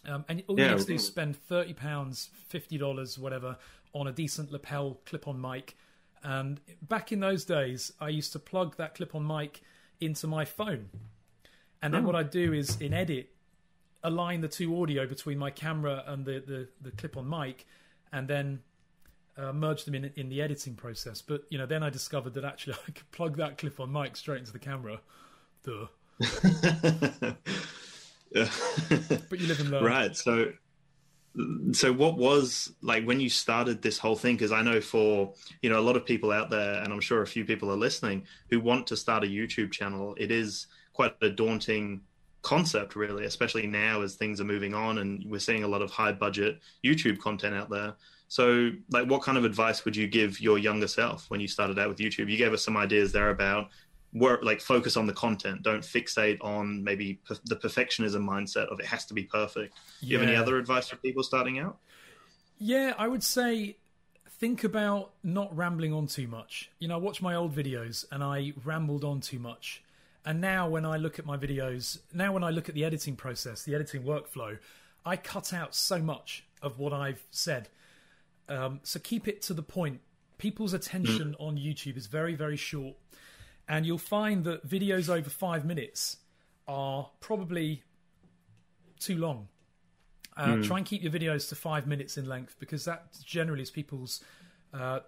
Um, and all you Yeah. need to do is spend thirty pounds, fifty dollars, whatever, on a decent lapel clip-on mic. And back in those days, I used to plug that clip-on mic into my phone, and then what I'd do is in edit align the two audio between my camera and the the, the clip-on mic, and then uh, merge them in in the editing process. But you know, then I discovered that actually I could plug that clip-on mic straight into the camera. Duh. But you live and learn. Right. So, so what was like when you started this whole thing? Because I know for you know a lot of people out there, and I'm sure a few people are listening who want to start a YouTube channel. It is quite a daunting concept, really, especially now as things are moving on, and we're seeing a lot of high budget YouTube content out there. So, like, what kind of advice would you give your younger self when you started out with YouTube? You gave us some ideas there about work like focus on the content don't fixate on maybe per- the perfectionism mindset of it has to be perfect do you have any other advice for people starting out Yeah, I would say think about not rambling on too much. You know, I watch my old videos and I rambled on too much. And now when I look at my videos, now when I look at the editing process, the editing workflow, I cut out so much of what I've said. Um, so keep it to the point. People's attention on YouTube is very, very short. And you'll find that videos over five minutes are probably too long. Uh, Try and keep your videos to five minutes in length because that generally is people's uh,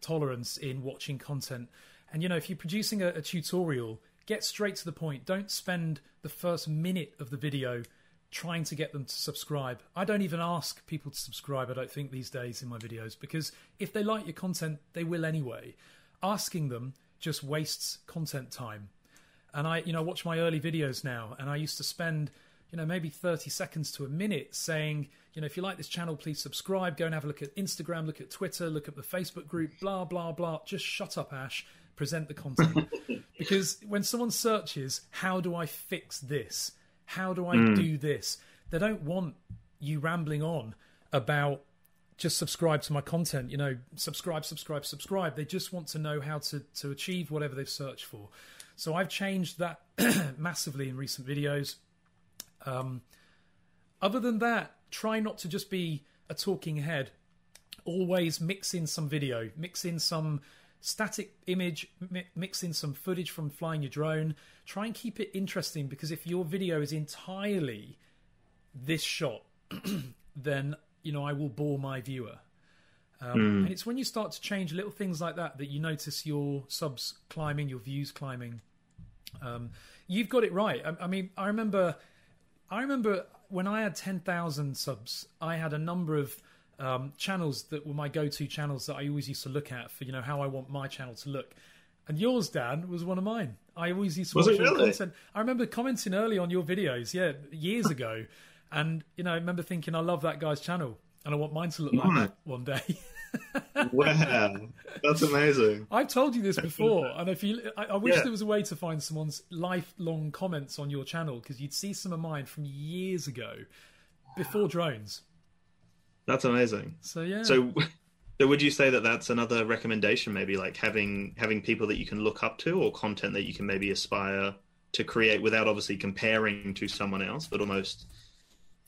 tolerance in watching content. And you know, if you're producing a, a tutorial, get straight to the point. Don't spend the first minute of the video trying to get them to subscribe. I don't even ask people to subscribe, I don't think, these days in my videos because if they like your content, they will anyway. Asking them just wastes content time and I, you know, watch my early videos now, and I used to spend, you know, maybe 30 seconds to a minute saying, you know, if you like this channel, please subscribe, go and have a look at Instagram, look at Twitter, look at the Facebook group, blah, blah, blah. Just shut up, Ash, present the content. because when someone searches, how do I fix this? How do I hmm. do this? They don't want you rambling on about just subscribe to my content you know subscribe subscribe subscribe. They just want to know how to to achieve whatever they've searched for. So i've changed that massively in recent videos. Um, other than that try not to just be a talking head. Always mix in some video mix in some static image mi- mix in some footage from flying your drone. Try and keep it interesting because if your video is entirely this shot then you know I will bore my viewer. Um, And it's when you start to change little things like that that you notice your subs climbing, your views climbing. Um, you've got it right. I, I mean, I remember, I remember when I had ten thousand subs, I had a number of um, channels that were my go-to channels that I always used to look at for you know how I want my channel to look. And yours, Dan, was one of mine. I always used to Was watch it your really? content. I remember commenting early on your videos, yeah, years ago, and you know, I remember thinking, I love that guy's channel, and I want mine to look like Right. that one day. wow that's amazing I've told you this before, and if you, I, I wish Yeah. there was a way to find someone's lifelong comments on your channel because you'd see some of mine from years ago, before drones. that's amazing So yeah, So, so would you say that that's another recommendation? Maybe like having having people that you can look up to, or content that you can maybe aspire to create without obviously comparing to someone else, but almost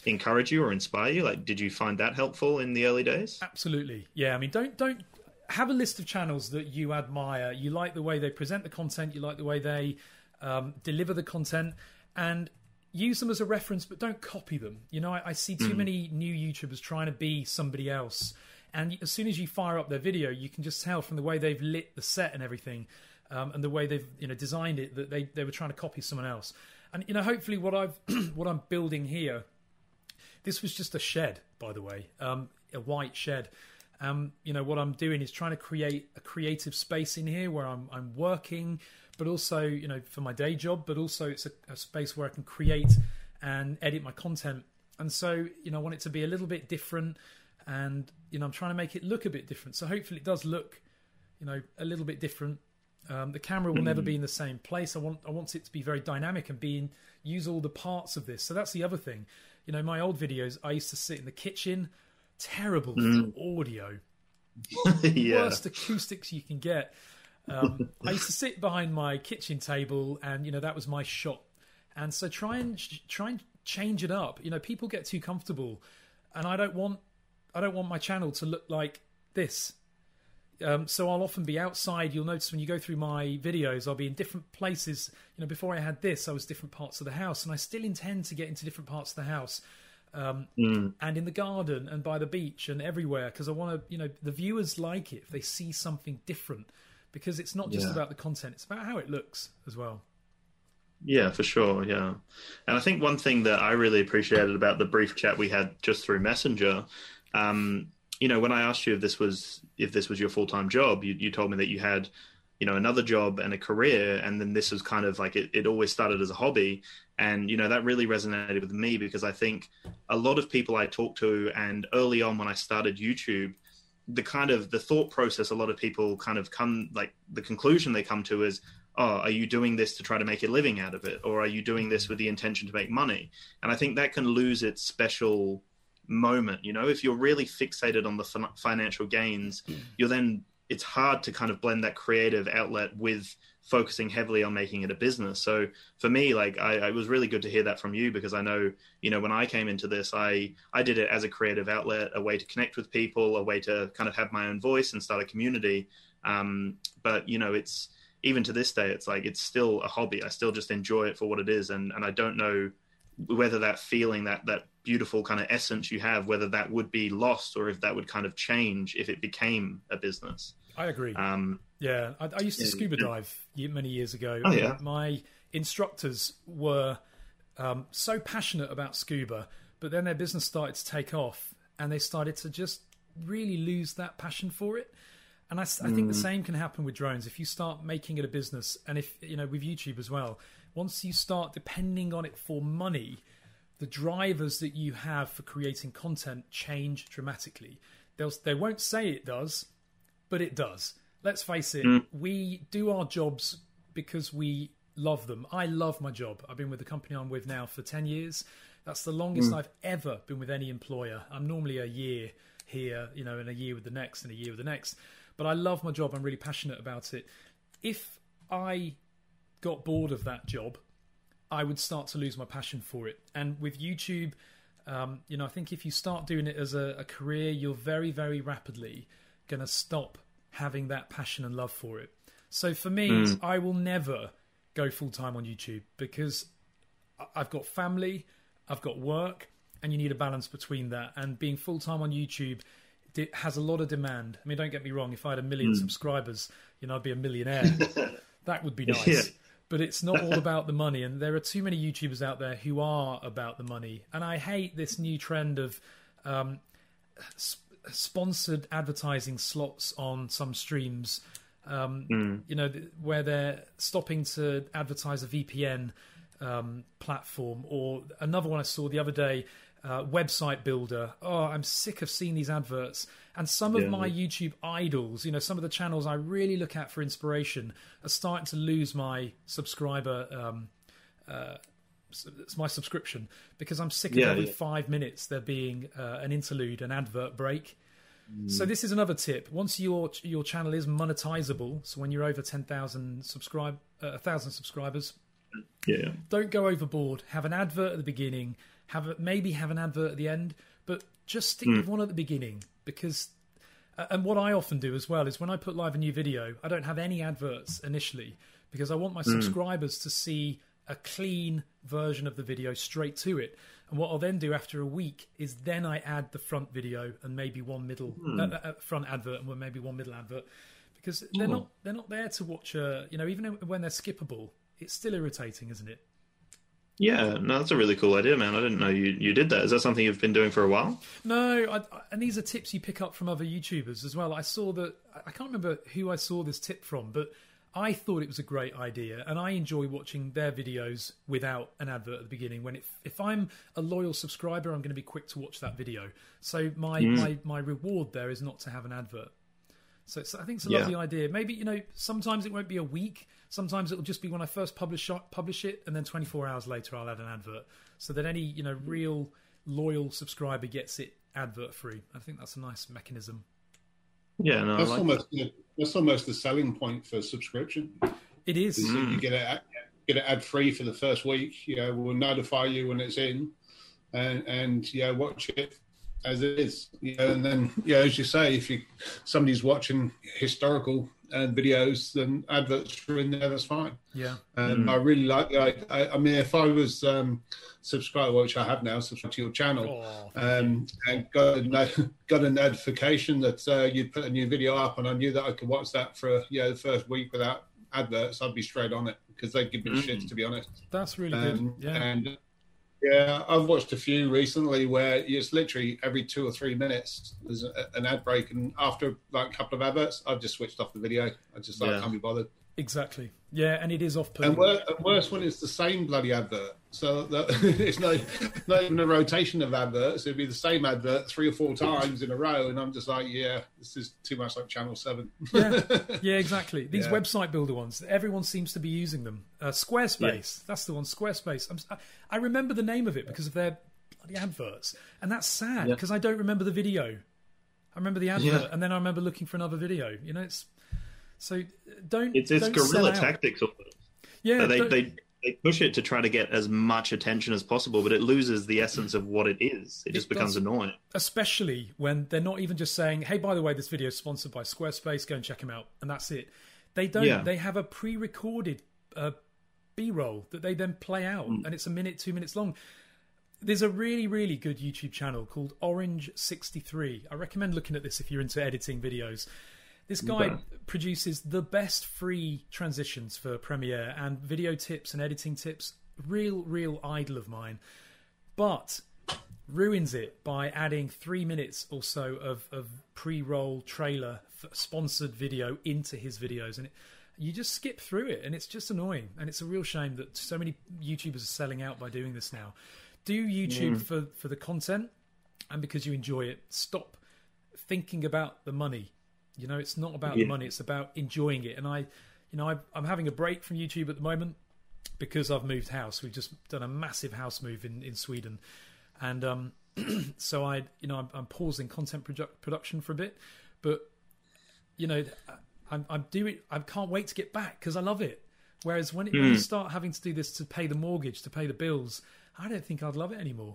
encourage you or inspire you. Like, did you find that helpful in the early days? Absolutely. Yeah, I mean don't don't have a list of channels that you admire. You like the way they present the content, you like the way they um, deliver the content and use them as a reference but don't copy them. You know, I, I see too many new YouTubers trying to be somebody else and as soon as you fire up their video, you can just tell from the way they've lit the set and everything um, and the way they've you know designed it that they, they were trying to copy someone else. And you know, hopefully what I've what I'm building here this was just a shed, by the way, um, a white shed. Um, you know what I'm doing is trying to create a creative space in here where I'm I'm working, but also you know for my day job, but also it's a, a space where I can create and edit my content. And so you know I want it to be a little bit different, and you know I'm trying to make it look a bit different. So hopefully it does look, you know, a little bit different. Um, the camera will never be in the same place. I want I want it to be very dynamic and be in, use all the parts of this. So that's the other thing. You know, my old videos, I used to sit in the kitchen, terrible for audio, yeah, worst acoustics you can get. Um, I used to sit behind my kitchen table, and you know that was my shot. And so try and try and change it up. You know, people get too comfortable, and I don't want I don't want my channel to look like this. Um, so I'll often be outside. You'll notice when you go through my videos, I'll be in different places. You know, before I had this, I was different parts of the house, and I still intend to get into different parts of the house, um, and in the garden, and by the beach, and everywhere, because I want to. You know, the viewers like it if they see something different, because it's not just Yeah. about the content; it's about how it looks as well. Yeah, for sure. Yeah. And I think one thing that I really appreciated about the brief chat we had just through Messenger, um, you know, when I asked you if this was if this was your full time job, you, you told me that you had, you know, another job and a career, and then this was kind of like it, it always started as a hobby. And you know that really resonated with me because I think a lot of people I talk to, and early on when I started YouTube, the kind of the thought process a lot of people kind of come like the conclusion they come to is oh, are you doing this to try to make a living out of it, or are you doing this with the intention to make money? And I think that can lose its special moment. You know, if you're really fixated on the fin- financial gains, you're then it's hard to kind of blend that creative outlet with focusing heavily on making it a business. So for me, like I, it was really good to hear that from you because I know, you know, when I came into this, I I did it as a creative outlet, a way to connect with people, a way to kind of have my own voice and start a community. Um, but you know, it's even to this day, it's like it's still a hobby. I still just enjoy it for what it is, and and I don't know whether that feeling that that beautiful kind of essence you have whether that would be lost or if that would kind of change if it became a business. I agree. Um, yeah I, I, used to scuba dive many years ago oh, yeah. my instructors were um, so passionate about scuba but then their business started to take off and they started to just really lose that passion for it. And I, I think mm. the same can happen with drones. If you start making it a business and if you know with youtube as well once you start depending on it for money, the drivers that you have for creating content change dramatically. They'll, they won't say it does, but it does. Let's face it, mm. we do our jobs because we love them. I love my job. I've been with the company I'm with now for 10 years. That's the longest mm. I've ever been with any employer. I'm normally a year here, you know, and a year with the next and a year with the next. But I love my job. I'm really passionate about it. If I got bored of that job, I would start to lose my passion for it. And with YouTube, um, you know, I think if you start doing it as a, a career, you're very, very rapidly going to stop having that passion and love for it. So for me, mm. I will never go full time on YouTube because I've got family, I've got work, and you need a balance between that. And being full time on YouTube has a lot of demand. I mean, don't get me wrong. If I had a million mm. subscribers, you know, I'd be a millionaire. that would be nice. Yeah but it's not all about the money. And there are too many YouTubers out there who are about the money. And I hate this new trend of um, sp- sponsored advertising slots on some streams. Um, mm. You know, where they're stopping to advertise a VPN um, platform, or another one I saw the other day uh, website builder. Oh, I'm sick of seeing these adverts. And some of yeah. my YouTube idols, you know, some of the channels I really look at for inspiration, are starting to lose my subscriber. Um, uh, it's my subscription because I'm sick of yeah, every yeah. five minutes there being uh, an interlude, an advert break. Mm. So this is another tip. Once your your channel is monetizable, so when you're over ten thousand subscribe, uh, a thousand subscribers, yeah, don't go overboard. Have an advert at the beginning have a, maybe have an advert at the end, but just stick mm. with one at the beginning because. Uh, and what I often do as well is when I put live a new video, I don't have any adverts initially because I want my mm. subscribers to see a clean version of the video straight to it. And what I'll then do after a week is then I add the front video and maybe one middle mm. uh, uh, front advert and maybe one middle advert because they're not they're not there to watch a you know even when they're skippable. It's still irritating, isn't it? Yeah, no, that's a really cool idea, man. I didn't know you, you did that. Is that something you've been doing for a while? No, I, and these are tips you pick up from other YouTubers as well. I saw that, I can't remember who I saw this tip from, but I thought it was a great idea, and I enjoy watching their videos without an advert at the beginning. When it, if I'm a loyal subscriber, I'm going to be quick to watch that video. So my, mm. my, my reward there is not to have an advert. So I think it's a lovely yeah. idea. Maybe you know sometimes it won't be a week. Sometimes it'll just be when I first publish publish it, and then 24 hours later I'll add an advert, so that any you know real loyal subscriber gets it advert free. I think that's a nice mechanism. Yeah, no, that's like almost that. that's almost the selling point for subscription. It is. Mm. You get it get it ad free for the first week. You know, we'll notify you when it's in, and and yeah, watch it as it is. You know, and then yeah, as you say, if you somebody's watching historical uh, videos, then adverts are in there. That's fine. Yeah, and mm. I really like. I, I mean, if I was um, subscribed, which I have now, subscribed to your channel, oh, um, and got a, got a notification that uh, you'd put a new video up, and I knew that I could watch that for yeah the first week without adverts, I'd be straight on it because they give me mm. shit to be honest. That's really um, good. Yeah. And yeah, I've watched a few recently where it's literally every two or three minutes there's a, an ad break, and after like a couple of adverts, I've just switched off the video. I just like, yeah. can't be bothered. Exactly. Yeah, and it is off And, wor- and worse when it's the same bloody advert. So that it's not, not even a rotation of adverts. It'd be the same advert three or four times in a row, and I'm just like, yeah, this is too much like Channel Seven. yeah, yeah, exactly. These Yeah. website builder ones, everyone seems to be using them. Uh, Squarespace, that's the one. Squarespace. I- I remember the name of it because of their bloody adverts, and that's sad Yeah. because I don't remember the video. I remember the advert, Yeah. and then I remember looking for another video. You know, it's so don't. It's it's don't guerrilla tactics. It. Yeah, they, don't- they they push it to try to get as much attention as possible, but it loses the essence of what it is. It just becomes does. annoying. especially when they're not even just saying, "Hey, by the way, this video is sponsored by Squarespace. Go and check them out," and that's it. They don't. Yeah. They have a pre-recorded uh, B-roll that they then play out, Hmm. and it's a minute, two minutes long. There's a really, really good YouTube channel called Orange63. I recommend looking at this if you're into editing videos. This guy Okay. produces the best free transitions for Premiere and video tips and editing tips. Real, real idol of mine. But ruins it by adding three minutes or so of, of pre-roll trailer sponsored video into his videos and it, you just skip through it and it's just annoying and it's a real shame that so many youtubers are selling out by doing this now do youtube for for the content and because you enjoy it stop thinking about the money you know it's not about the money it's about enjoying it and i you know I, i'm having a break from youtube at the moment because I've moved house. We've just done a massive house move in, in Sweden, and um, so I, you know, I'm, I'm pausing content produ- production for a bit, but you know, I'm, I'm doing. I can't wait to get back because I love it. Whereas when, it, when you start having to do this to pay the mortgage, to pay the bills, I don't think I'd love it anymore.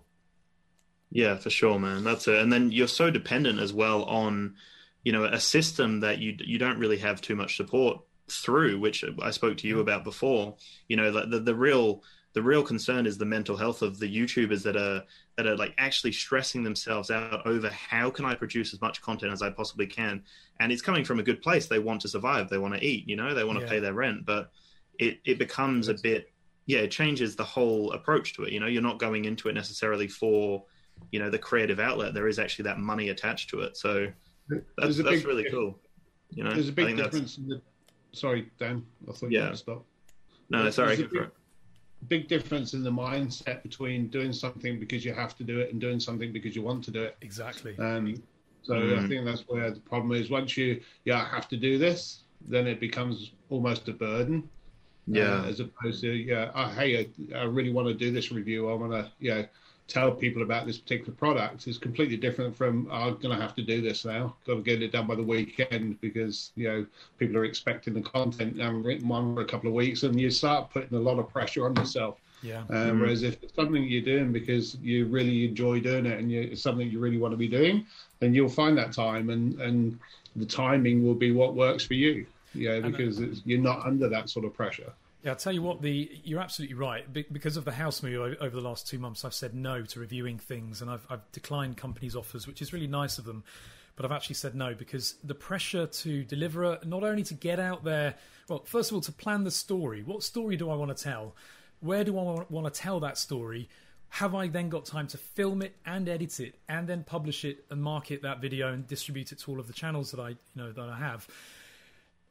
Yeah, for sure, man. That's it. And then you're so dependent as well on, you know, a system that you you don't really have too much support through, which I spoke to you about before. You know, the the, the real the real concern is the mental health of the YouTubers that are that are like actually stressing themselves out over how can I produce as much content as I possibly can. And it's coming from a good place. They want to survive. They want to eat. You know, they want to Yeah. pay their rent. But it it becomes a bit yeah, it changes the whole approach to it. You know, you're not going into it necessarily for you know the creative outlet there is actually that money attached to it so that's, There's a that's big- really cool you know There's a I big think that's- difference. In the, sorry, Dan. I thought Yeah. you had to stop. no no sorry There's a go for big- Big difference in the mindset between doing something because you have to do it and doing something because you want to do it. Exactly. Um, so I Mm. think that's where the problem is. Once you yeah have to do this, then it becomes almost a burden. yeah uh, as opposed to yeah, oh, hey, I, I really want to do this review. I want to yeah tell people about this particular product. is completely different from oh, I'm going to have to do this now. Got to get it done by the weekend because you know people are expecting the content. I haven't written one for a couple of weeks, and you start putting a lot of pressure on yourself. Yeah. Um, mm-hmm. Whereas if it's something you're doing because you really enjoy doing it and you, it's something you really want to be doing, then you'll find that time and, and the timing will be what works for you. Yeah, uh, because it's, you're not under that sort of pressure. Yeah, I'll tell you what. The you're absolutely right. Be- Because of the house move over the last two months, I've said no to reviewing things, and I've, I've declined companies' offers, which is really nice of them. But I've actually said no because the pressure to deliver, not only to get out there. Well, first of all, to plan the story. What story do I want to tell? Where do I want to tell that story? Have I then got time to film it and edit it, and then publish it and market that video and distribute it to all of the channels that I, you know, that I have?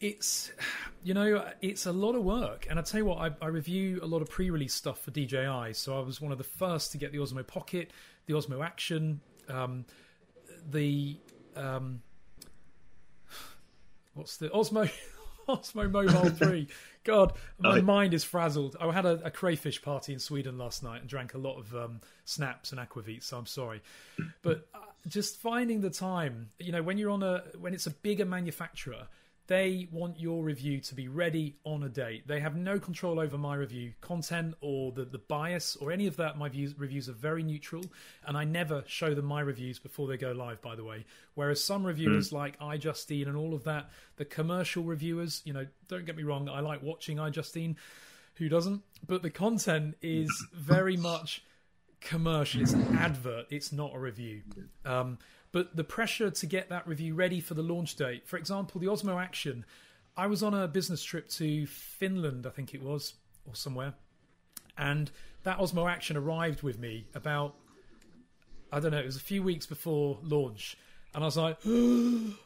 It's you know it's a lot of work. And i tell you what I, I review a lot of pre-release stuff for dji so i was one of the first to get the osmo pocket the osmo action um, the um, what's the osmo osmo mobile 3 god my Oh. mind is frazzled. I had a, a crayfish party in sweden last night and drank a lot of um, snaps and aquavit so i'm sorry. But uh, just finding the time you know when you're on a when it's a bigger manufacturer they want your review to be ready on a date. They have no control over my review content or the, the bias or any of that. My views, reviews are very neutral, and I never show them my reviews before they go live, by the way. Whereas some reviewers like iJustine and all of that, the commercial reviewers, you know, don't get me wrong, I like watching iJustine. Who doesn't? But the content is very much commercial. It's an advert. It's not a review. Um, but the pressure to get that review ready for the launch date. For example, the Osmo Action. I was on a business trip to Finland, I think it was, or somewhere, and that Osmo Action arrived with me about I don't know. It was a few weeks before launch, and I was like.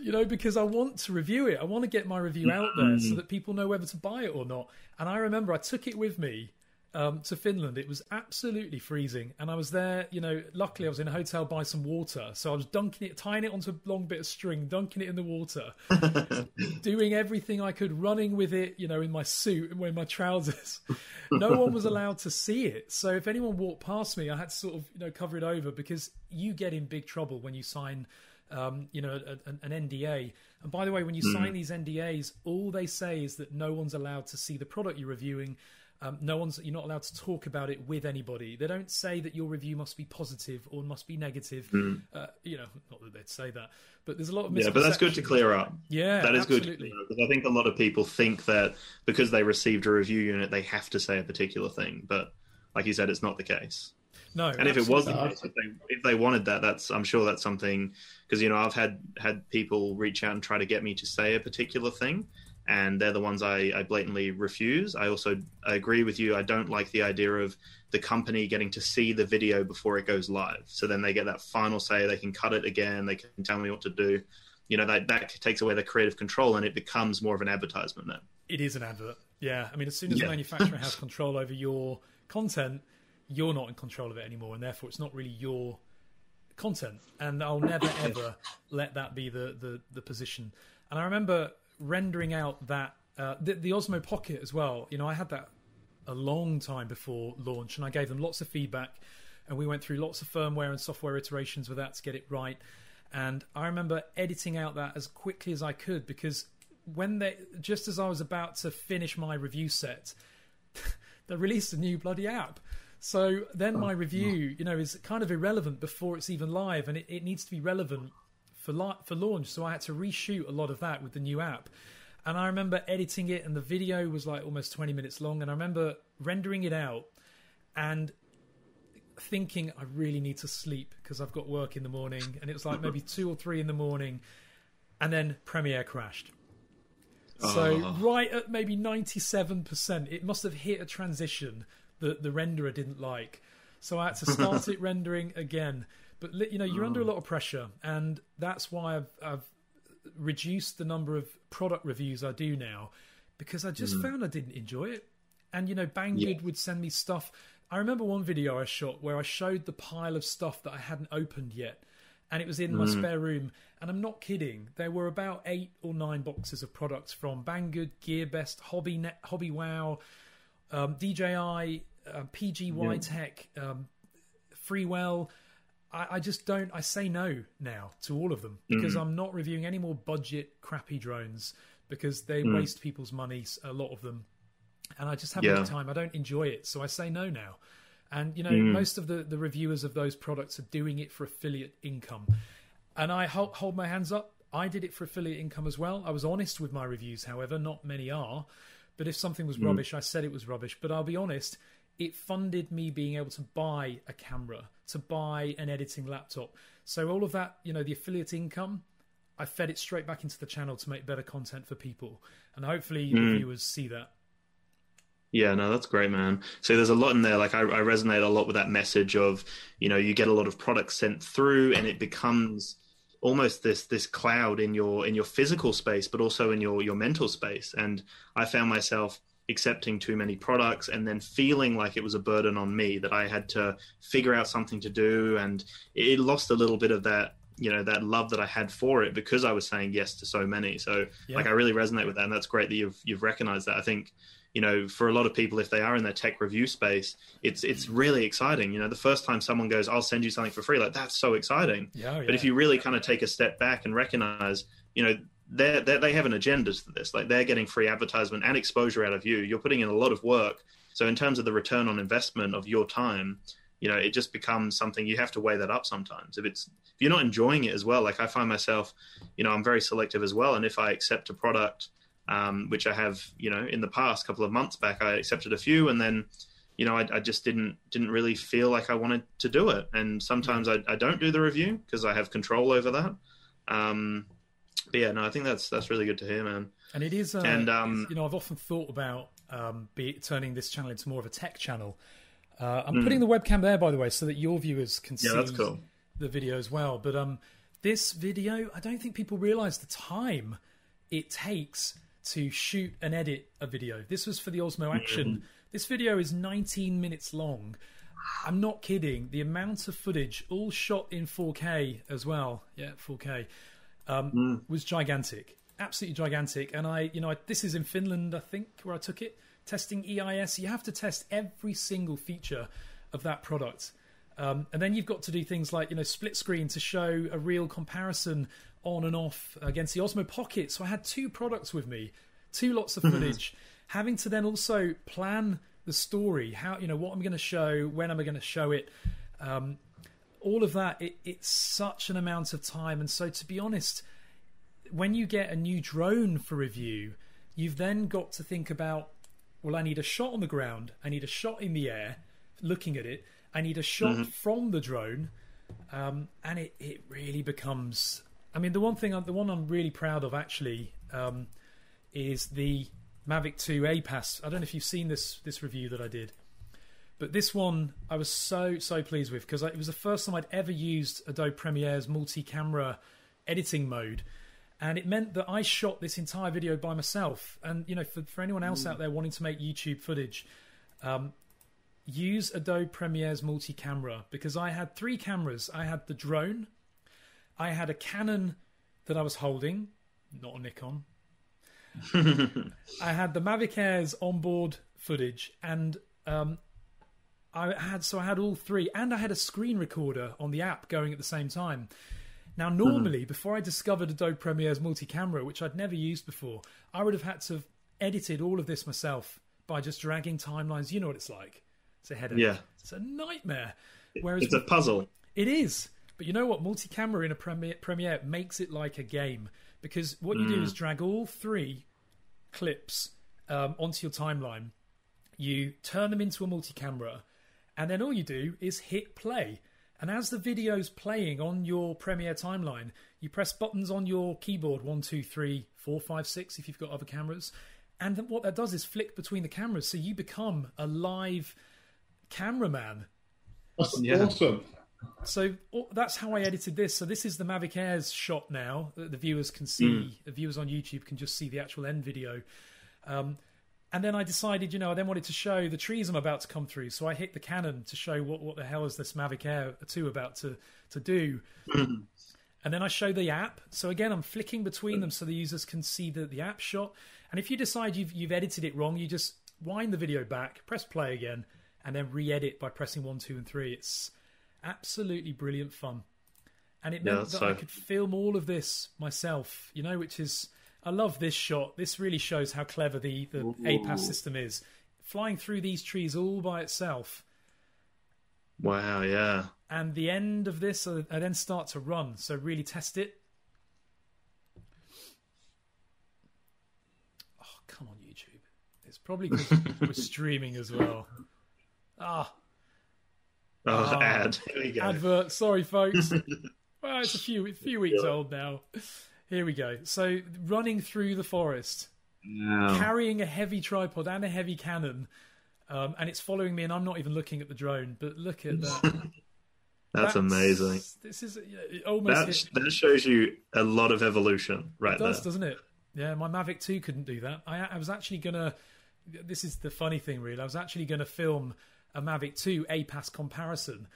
You know, because I want to review it. I want to get my review out there so mm-hmm. that people know whether to buy it or not. And I remember I took it with me um, to Finland. It was absolutely freezing, and I was there. You know, luckily I was in a hotel by some water, so I was dunking it, tying it onto a long bit of string, dunking it in the water, doing everything I could, running with it. You know, in my suit and wearing my trousers. no one was allowed to see it, so if anyone walked past me, I had to sort of you know cover it over because you get in big trouble when you sign. Um, you know, a, a, an NDA. And by the way, when you sign these NDAs, all they say is that no one's allowed to see the product you're reviewing um, no one's you're not allowed to talk about it with anybody. They don't say that your review must be positive or must be negative. Hmm. Uh, you know, not that they'd say that, but there's a lot of Yeah, but that's good to clear up. Yeah, that is absolutely. good because I think a lot of people think that because they received a review unit, they have to say a particular thing. But like you said, it's not the case. No, And if it was the case, if they, if they wanted that, that's I'm sure that's something because you know I've had had people reach out and try to get me to say a particular thing, and they're the ones I, I blatantly refuse. I also I agree with you. I don't like the idea of the company getting to see the video before it goes live. So then they get that final say. They can cut it again. They can tell me what to do. You know that that takes away the creative control, and it becomes more of an advertisement then. it is an advert. Yeah, I mean, as soon as Yeah. the manufacturer has control over your content, you're not in control of it anymore, and therefore it's not really your content. And I'll never ever let that be the the, the position. And I remember rendering out that uh, the, the Osmo Pocket as well. You know, I had that a long time before launch, and I gave them lots of feedback, and we went through lots of firmware and software iterations with that to get it right. And I remember editing out that as quickly as I could because when they just as I was about to finish my review set, they released a new bloody app. So then my review, you know, is kind of irrelevant before it's even live, and it, it needs to be relevant for la- for launch. So I had to reshoot a lot of that with the new app. And I remember editing it, and the video was like almost 20 minutes long. And I remember rendering it out and thinking, I really need to sleep because I've got work in the morning. And it was like maybe two or three in the morning. And then Premiere crashed. So, Oh. right at maybe 97%, it must have hit a transition that the renderer didn't like. So I had to start it rendering again. But you know, you're under a lot of pressure, and that's why I've, I've reduced the number of product reviews I do now because I just found I didn't enjoy it. And you know, Banggood Yeah. would send me stuff. I remember one video I shot where I showed the pile of stuff that I hadn't opened yet, and it was in my spare room. And I'm not kidding. There were about eight or nine boxes of products from Banggood, GearBest, Hobby Net, Hobby Wow, um, DJI, uh, PGY Tech, um, Freewell. I, I just don't. I say no now to all of them because I'm not reviewing any more budget crappy drones because they waste people's money. A lot of them, and I just haven't Yeah. had time. I don't enjoy it, so I say no now. And you know, Mm. most of the the reviewers of those products are doing it for affiliate income, and I hold, hold my hands up. I did it for affiliate income as well. I was honest with my reviews, however, not many are. But if something Mm. was rubbish, I said it was rubbish. But I'll be honest, it funded me being able to buy a camera, to buy an editing laptop. So all of that, you know, the affiliate income, I fed it straight back into the channel to make better content for people. And hopefully Mm. viewers see that. Yeah, no, that's great, man. So there's a lot in there. Like I, I resonate a lot with that message of, you know, you get a lot of products sent through, and it becomes almost this this cloud in your in your physical space, but also in your your mental space. And I found myself accepting too many products and then feeling like it was a burden on me that I had to figure out something to do, and it lost a little bit of that you know that love that I had for it because I was saying yes to so many. So Yeah. like I really resonate with that, and that's great that you've you've recognized that. I think you know for a lot of people if they are in their tech review space, it's it's really exciting. You know, the first time someone goes, "I'll send you something for free," like that's so exciting. Yeah, oh, But if you really kind of take a step back and recognize, you know, they're, they're, they have an agenda to this. Like they're getting free advertisement and exposure out of you. You're putting in a lot of work. So in terms of the return on investment of your time, you know, it just becomes something you have to weigh that up sometimes. If it's if you're not enjoying it as well, like I find myself, you know, I'm very selective as well. And if I accept a product, um, which I have, you know, in the past couple of months back, I accepted a few, and then, you know, I, I just didn't didn't really feel like I wanted to do it. And sometimes I, I don't do the review because I have control over that. Um, but yeah, no, I think that's that's really good to hear, man. And it is, uh, And, um, you know, I've often thought about um, be, turning this channel into more of a tech channel. Uh, I'm putting the webcam there, by the way, so that your viewers can Hmm. Yeah, see that's cool. the video as well. But um, this video, I don't think people realize the time it takes to shoot and edit a video. This was for the Osmo Action. Mm-hmm. This video is 19 minutes long. I'm not kidding. The amount of footage, all shot in 4K as well, yeah, 4K, um, mm. was gigantic, absolutely gigantic. And I, you know, I, this is in Finland, I think, where I took it, testing EIS. You have to test every single feature of that product. Um, and then you've got to do things like you know split screen to show a real comparison on and off against the Osmo Pocket. So I had two products with me, two lots of mm-hmm. footage, having to then also plan the story, how you know what I'm going to show, when am I going to show it. Um, all of that, it, it's such an amount of time. And so, to be honest, when you get a new drone for review, you've then got to think about well, I need a shot on the ground, I need a shot in the air, looking at it, I need a shot mm-hmm. from the drone, um, and it, it really becomes. I mean, the one thing, the one I'm really proud of actually um, is the Mavic 2 APAS. I don't know if you've seen this this review that I did, but this one I was so so pleased with because it was the first time I'd ever used Adobe Premiere's multi-camera editing mode, and it meant that I shot this entire video by myself. And you know, for for anyone else mm. out there wanting to make YouTube footage, um, use Adobe Premiere's multi-camera because I had three cameras. I had the drone, I had a Canon that I was holding, not a Nikon. I had the Mavic Air's onboard footage, and um, I had so I had all three, and I had a screen recorder on the app going at the same time. Now, mm-hmm. normally, mm-hmm. before I discovered Adobe Premiere's multi-camera, which I'd never used before, I would have had to have edited all of this myself by just dragging timelines. You know what it's like. It's a headache. Yeah, it's a nightmare. Whereas it's a puzzle. It is, but you know what? Multi-camera in a Premiere, Premiere makes it like a game because what you mm. do is drag all three clips um, onto your timeline. You turn them into a multi-camera, and then all you do is hit play. And as the video's playing on your Premiere timeline, you press buttons on your keyboard one, two, three, four, five, six if you've got other cameras. And what that does is flick between the cameras, so you become a live cameraman. That's yeah. awesome. So that's how I edited this. So this is the Mavic Air's shot now. that the viewers can see. Mm. The viewers on YouTube can just see the actual end video. Um, and then I decided, you know, I then wanted to show the trees I'm about to come through. So I hit the Canon to show what, what the hell is this Mavic Air 2 about to, to do. Mm. And then I show the app. So again, I'm flicking between them so the users can see the, the app shot. And if you decide you've, you've edited it wrong, you just wind the video back, press play again, and then re-edit by pressing one, two, and three. It's absolutely brilliant fun, and it meant yeah, that so... I could film all of this myself. You know, which is I love this shot. This really shows how clever the the Ooh. APAS system is. Flying through these trees all by itself. Wow! Yeah. And the end of this, I, I then start to run. So really test it. Oh come on, YouTube! It's probably we're streaming as well. Ah. Oh, oh ad. Advert. Sorry, folks. well, it's a few a few weeks yeah. old now. Here we go. So running through the forest, carrying a heavy tripod and a heavy Canon, um, and it's following me, and I'm not even looking at the drone. But look at that. That's, That's, amazing. This is almost that, that shows you a lot of evolution, right? It does, there. doesn't it? Yeah, my Mavic 2 couldn't do that. I, I was actually gonna. This is the funny thing, really. I was actually going to film a Mavic 2 APAS comparison,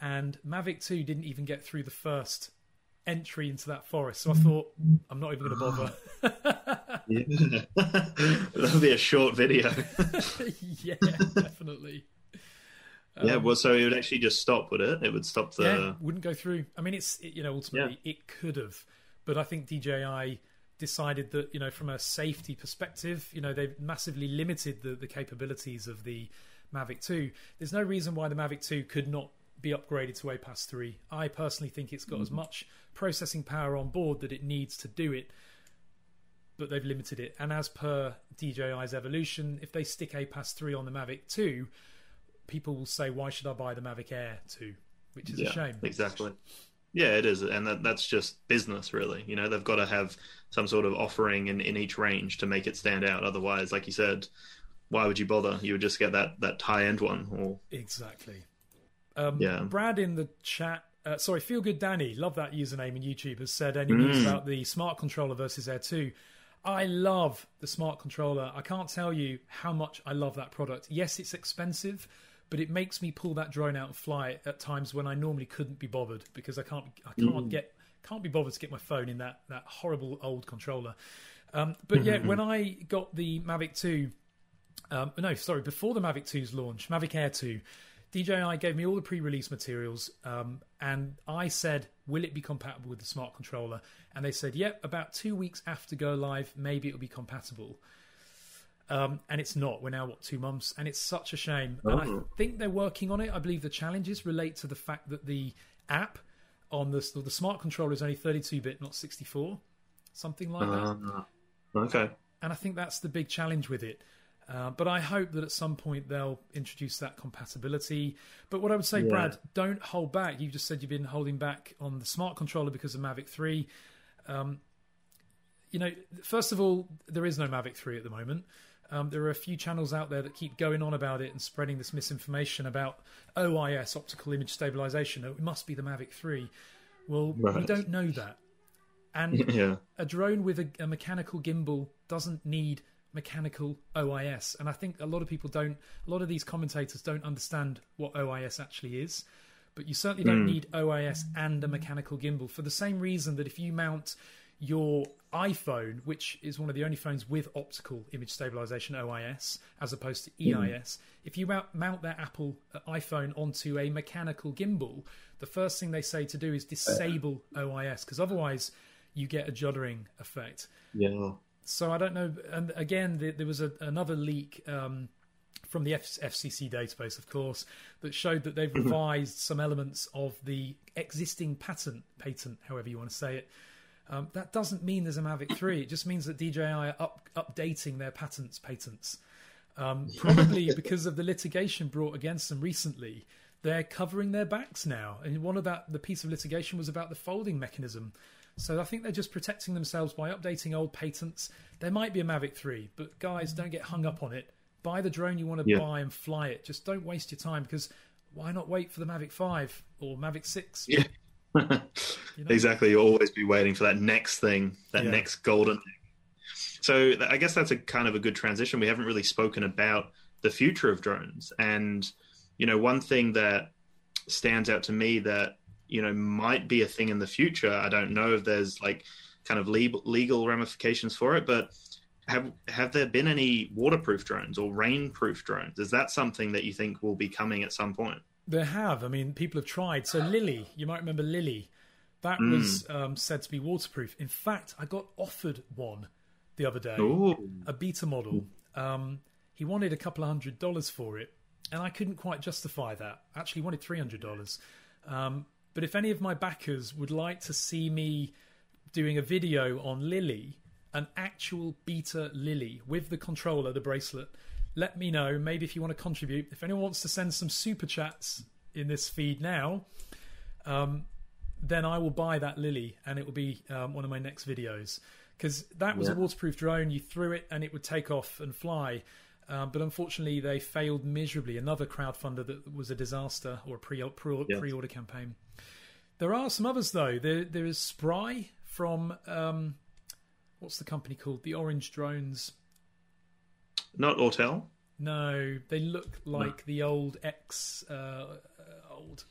and Mavic 2 didn't even get through the first entry into that forest. So I thought, I'm not even going to bother. That'll be a short video. yeah, definitely. Yeah, um, well, so it would actually just stop, would it? It would stop the. Yeah, wouldn't go through. I mean, it's it, you know ultimately yeah. it could have, but I think DJI decided that you know from a safety perspective, you know they've massively limited the the capabilities of the Mavic 2. There's no reason why the Mavic 2 could not be upgraded to APAS 3. I personally think it's got mm-hmm. as much processing power on board that it needs to do it, but they've limited it. And as per DJI's evolution, if they stick APAS 3 on the Mavic 2, people will say, why should I buy the Mavic Air 2? Which is yeah, a shame. Exactly. Yeah, it is, and that, that's just business, really. You know, they've got to have some sort of offering in, in each range to make it stand out. Otherwise, like you said, why would you bother? You would just get that that high end one. Or exactly. Um, yeah. Brad in the chat uh, sorry, Feel Good Danny, love that username in YouTube, has said any news Mm. about the smart controller versus Air 2. I love the smart controller. I can't tell you how much I love that product. Yes, it's expensive, but it makes me pull that drone out and fly it at times when I normally couldn't be bothered because I can't I can't get can't be bothered to get my phone in that that horrible old controller. Um, but yeah, when I got the Mavic 2, um, no, sorry, before the Mavic 2's launch, Mavic Air 2, DJI gave me all the pre-release materials, um, and I said, "Will it be compatible with the smart controller?" And they said, "Yep." about two weeks after go live, maybe it'll be compatible. Um, and it's not. We're now what two months, and it's such a shame. And I Oh. think they're working on it. I believe the challenges relate to the fact that the app on the the smart controller is only 32-bit, not 64, something like that Ah, okay. and I think that's the big challenge with it. Uh, but I hope that at some point they'll introduce that compatibility. But what I would say, Yeah. Brad, don't hold back. You just said you've been holding back on the smart controller because of Mavic 3. Um, you know, first of all, there is no Mavic 3 at the moment. Um, there are a few channels out there that keep going on about it and spreading this misinformation about OIS, optical image stabilization. It must be the Mavic 3. Well, we don't know that. And Yeah. a drone with a, a mechanical gimbal doesn't need mechanical OIS. And I think a lot of people don't, a lot of these commentators don't understand what OIS actually is. But you certainly don't need OIS and a mechanical gimbal for the same reason that if you mount your iPhone, which is one of the only phones with optical image stabilization OIS, as opposed to EIS, if you mount, mount that Apple uh, iPhone onto a mechanical gimbal, the first thing they say to do is disable OIS because otherwise you get a juddering effect. Yeah. So I don't know. And again, there, there was a, another leak um, from the F- FCC database, of course, that showed that they've revised some elements of the existing patent, patent, however you want to say it. Um, that doesn't mean there's a Mavic 3. It just means that DJI are up, updating their patents, patents. Um, probably because of the litigation brought against them recently, they're covering their backs now. And one of that, the piece of litigation was about the folding mechanism. So I think they're just protecting themselves by updating old patents. There might be a Mavic 3, but guys, don't get hung up on it. Buy the drone you want to Yeah. buy and fly it. Just don't waste your time because why not wait for the Mavic 5 or Mavic 6? Yeah. Exactly. You'll always be waiting for that next thing, that Yeah. next golden thing. So I guess that's a kind of a good transition. We haven't really spoken about the future of drones. And, you know, one thing that stands out to me that, you know, might be a thing in the future, I don't know if there's like kind of legal, legal ramifications for it, but have have there been any waterproof drones or rainproof drones? Is that something that you think will be coming at some point? There have. I mean, people have tried. So Lily, you might remember Lily. That Mm. was um, said to be waterproof. In fact, I got offered one the other day, Ooh. a beta model. Um, he wanted a couple of hundred dollars for it, and I couldn't quite justify that. Actually, he wanted three hundred dollars. Um, but if any of my backers would like to see me doing a video on Lily, an actual beta Lily with the controller, the bracelet, let me know. Maybe if you want to contribute. If anyone wants to send some super chats in this feed now, um, then I will buy that Lily and it will be um, one of my next videos. Because that was a waterproof drone. You threw it and it would take off and fly. Um, but unfortunately, they failed miserably. Another crowdfunder that was a disaster or a pre pre Yes. order campaign. There are some others though. There there is Spry from um, what's the company called? The Orange Drones. Not Autel? No, they look like the old X uh, old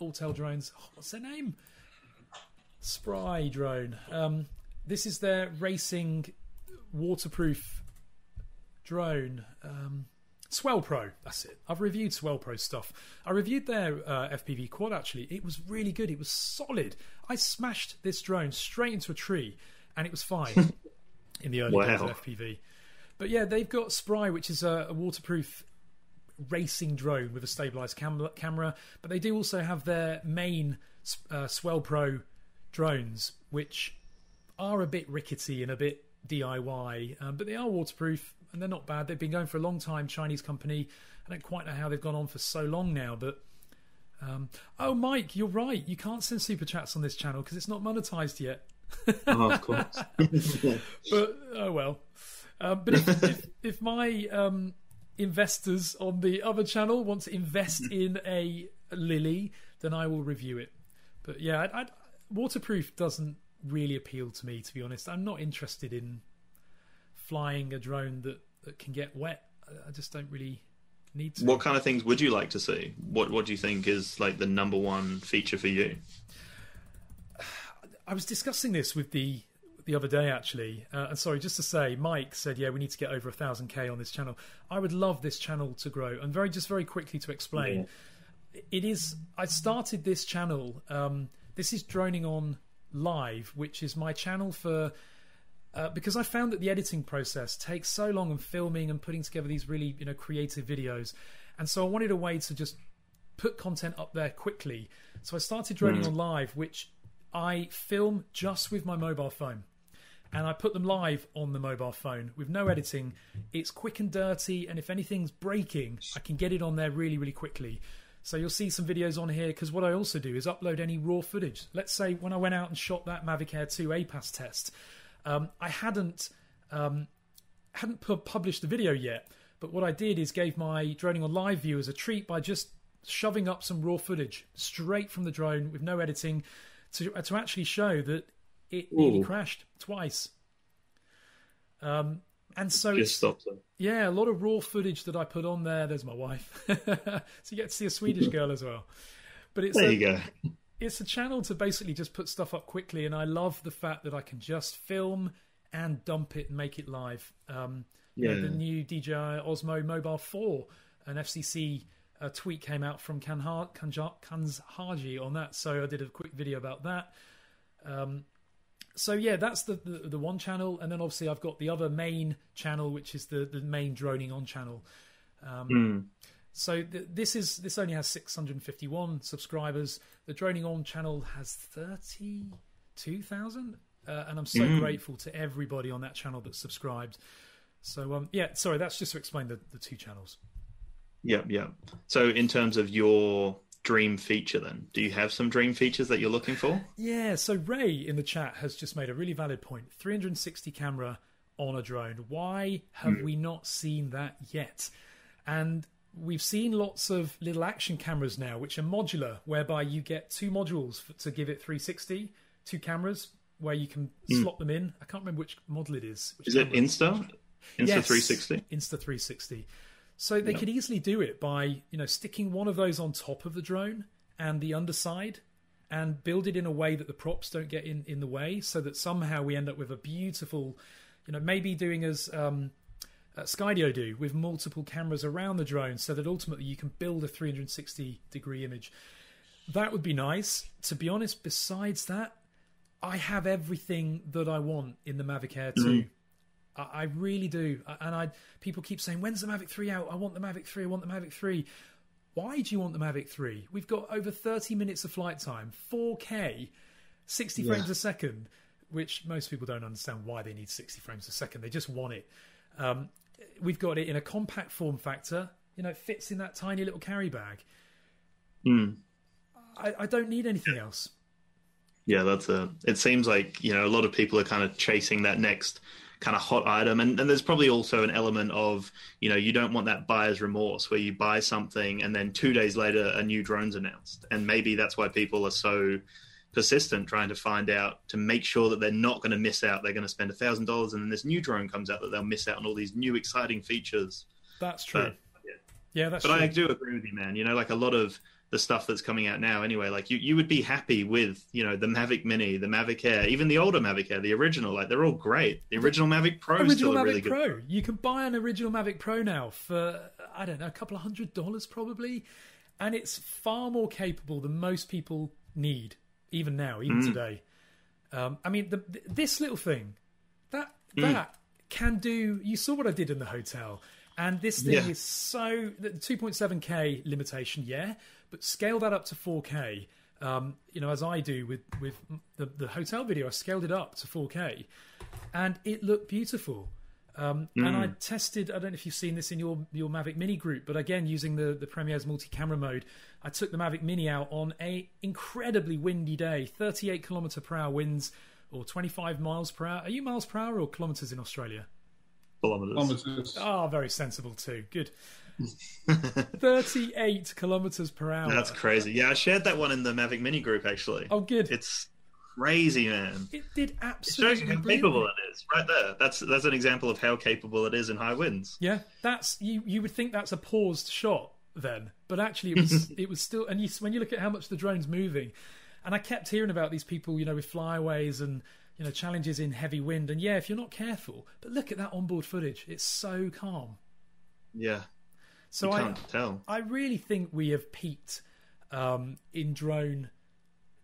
Autel drones. Oh, what's their name? Spry drone. Um, this is their racing waterproof drone. Um, Swell Pro, that's it. I've reviewed Swell Pro stuff. I reviewed their uh, FPV quad actually. It was really good. It was solid. I smashed this drone straight into a tree, and it was fine in the early days of FPV. But yeah, they've got Spry, which is a, a waterproof racing drone with a stabilized cam- camera. But they do also have their main uh, Swell Pro drones, which are a bit rickety and a bit DIY, um, but they are waterproof and they're not bad. They've been going for a long time. Chinese company. I don't quite know how they've gone on for so long now, but. Um, oh, Mike, you're right. You can't send super chats on this channel because it's not monetized yet. Oh, of course. but oh well. Um, but if, if, if my um, investors on the other channel want to invest in a Lily, then I will review it. but yeah, I, I, waterproof doesn't really appeal to me. To be honest, I'm not interested in flying a drone that, that can get wet. I, just don't really need to. What kind of things would you like to see? What What do you think is like the number one feature for you? I was discussing this with the the other day actually. Uh, and sorry, just to say, Mike said, "Yeah, we need to get over a thousand k on this channel." I would love this channel to grow. And very, just very quickly to explain, yeah. it is. I started this channel. Um, this is droning on live, which is my channel for. Uh, because I found that the editing process takes so long and filming and putting together these really you know creative videos, and so I wanted a way to just put content up there quickly. So I started droning mm. on live, which I film just with my mobile phone and I put them live on the mobile phone with no editing. It's quick and dirty, and if anything's breaking, I can get it on there really, really quickly. So you'll see some videos on here because what I also do is upload any raw footage. Let's say when I went out and shot that Mavic Air 2 APAS test, um, I hadn't um, hadn't pu- published the video yet, but what I did is gave my droning on live viewers a treat by just shoving up some raw footage straight from the drone with no editing to to actually show that it nearly crashed twice. Um, and so just. Yeah, a lot of raw footage that I put on there. There's my wife, so you get to see a Swedish girl as well. But it's there a, you go. It's a channel to basically just put stuff up quickly, and I love the fact that I can just film and dump it and make it live. Um, yeah. You know, the new DJI Osmo Mobile 4, an FCC uh, tweet came out from Kanha, Kans Haji on that, so I did a quick video about that. Um, so yeah, that's the, the, the one channel, and then obviously I've got the other main channel, which is the the main droning on channel. Um, mm. So th- this is this only has 651 subscribers. The droning on channel has 32,000, uh, and I'm so mm. grateful to everybody on that channel that subscribed. So um, yeah, sorry, that's just to explain the, the two channels. Yeah, yeah. So in terms of your dream feature then? Do you have some dream features that you're looking for? Yeah, so Ray in the chat has just made a really valid point. 360 camera on a drone. Why have mm. we not seen that yet? And we've seen lots of little action cameras now, which are modular, whereby you get two modules for, to give it 360, two cameras where you can mm. slot them in. I can't remember which model it is. Is camera. it Insta? Insta yes, 360? Insta 360. So they could easily do it by you know sticking one of those on top of the drone and the underside, and build it in a way that the props don't get in in the way, so that somehow we end up with a beautiful, you know, maybe doing as um, uh, Skydio do with multiple cameras around the drone, so that ultimately you can build a 360 degree image. That would be nice. To be honest, besides that, I have everything that I want in the Mavic Air 2. Mm-hmm. I, I really do. And I people keep saying, "When's the Mavic 3 out? I want the Mavic 3. I want the Mavic 3." Why do you want the Mavic 3? We've got over 30 minutes of flight time, 4K, 60 yeah. frames a second, which most people don't understand why they need 60 frames a second. They just want it. Um, we've got it in a compact form factor. You know, it fits in that tiny little carry bag. Mm. I, I don't need anything else. Yeah, that's a. It seems like you know a lot of people are kind of chasing that next kind of hot item. And, and there's probably also an element of, you know, you don't want that buyer's remorse where you buy something and then two days later a new drone's announced. And maybe that's why people are so persistent trying to find out to make sure that they're not going to miss out. They're going to spend a thousand dollars and then this new drone comes out that they'll miss out on all these new exciting features. That's true. But, yeah. yeah, that's but true. I do agree with you, man. You know, like a lot of the stuff that's coming out now anyway like you, you would be happy with you know the mavic mini the mavic air even the older mavic air the original like they're all great the original mavic pro original mavic really pro good... you can buy an original mavic pro now for i don't know a couple of hundred dollars probably and it's far more capable than most people need even now even mm. today um, i mean the, this little thing that mm. that can do you saw what i did in the hotel and this thing yeah. is so the 2.7k limitation yeah but scale that up to 4K. Um, you know, as I do with with the, the hotel video, I scaled it up to 4K, and it looked beautiful. Um, mm. And I tested. I don't know if you've seen this in your your Mavic Mini group, but again, using the the Premiere's multi-camera mode, I took the Mavic Mini out on a incredibly windy day, 38 kilometer per hour winds, or 25 miles per hour. Are you miles per hour or kilometers in Australia? Kilometers. Kilometers. Oh, very sensible too. Good. 38 kilometers per hour. That's crazy. Yeah, I shared that one in the Mavic Mini group actually. Oh, good. It's crazy, man. It did It absolutely. shows you how capable it is, right there. That's that's an example of how capable it is in high winds. Yeah, that's you. You would think that's a paused shot then, but actually it was. it was still. And you, when you look at how much the drone's moving, and I kept hearing about these people, you know, with flyaways and you know challenges in heavy wind. And yeah, if you're not careful, but look at that onboard footage. It's so calm. Yeah, So I, can't tell. I really think we have peaked um, in drone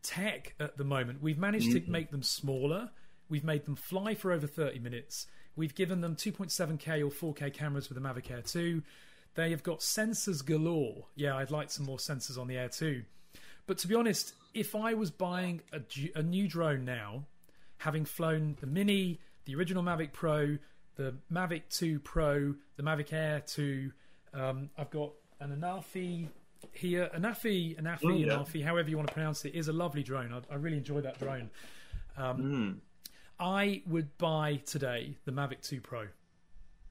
tech at the moment. We've managed to make them smaller. We've made them fly for over 30 minutes. We've given them 2.7K or 4K cameras with the Mavic Air 2. They have got sensors galore. Yeah, I'd like some more sensors on the Air 2. But to be honest, if I was buying a, a new drone now, having flown the Mini, the original Mavic Pro, the Mavic 2 Pro, the Mavic Air 2, um, I've got an Anafi here. Anafi, Anafi, Oh, yeah. Anafi, however you want to pronounce it, is a lovely drone. I, I really enjoy that drone. Um, Hmm. I would buy today the Mavic 2 Pro,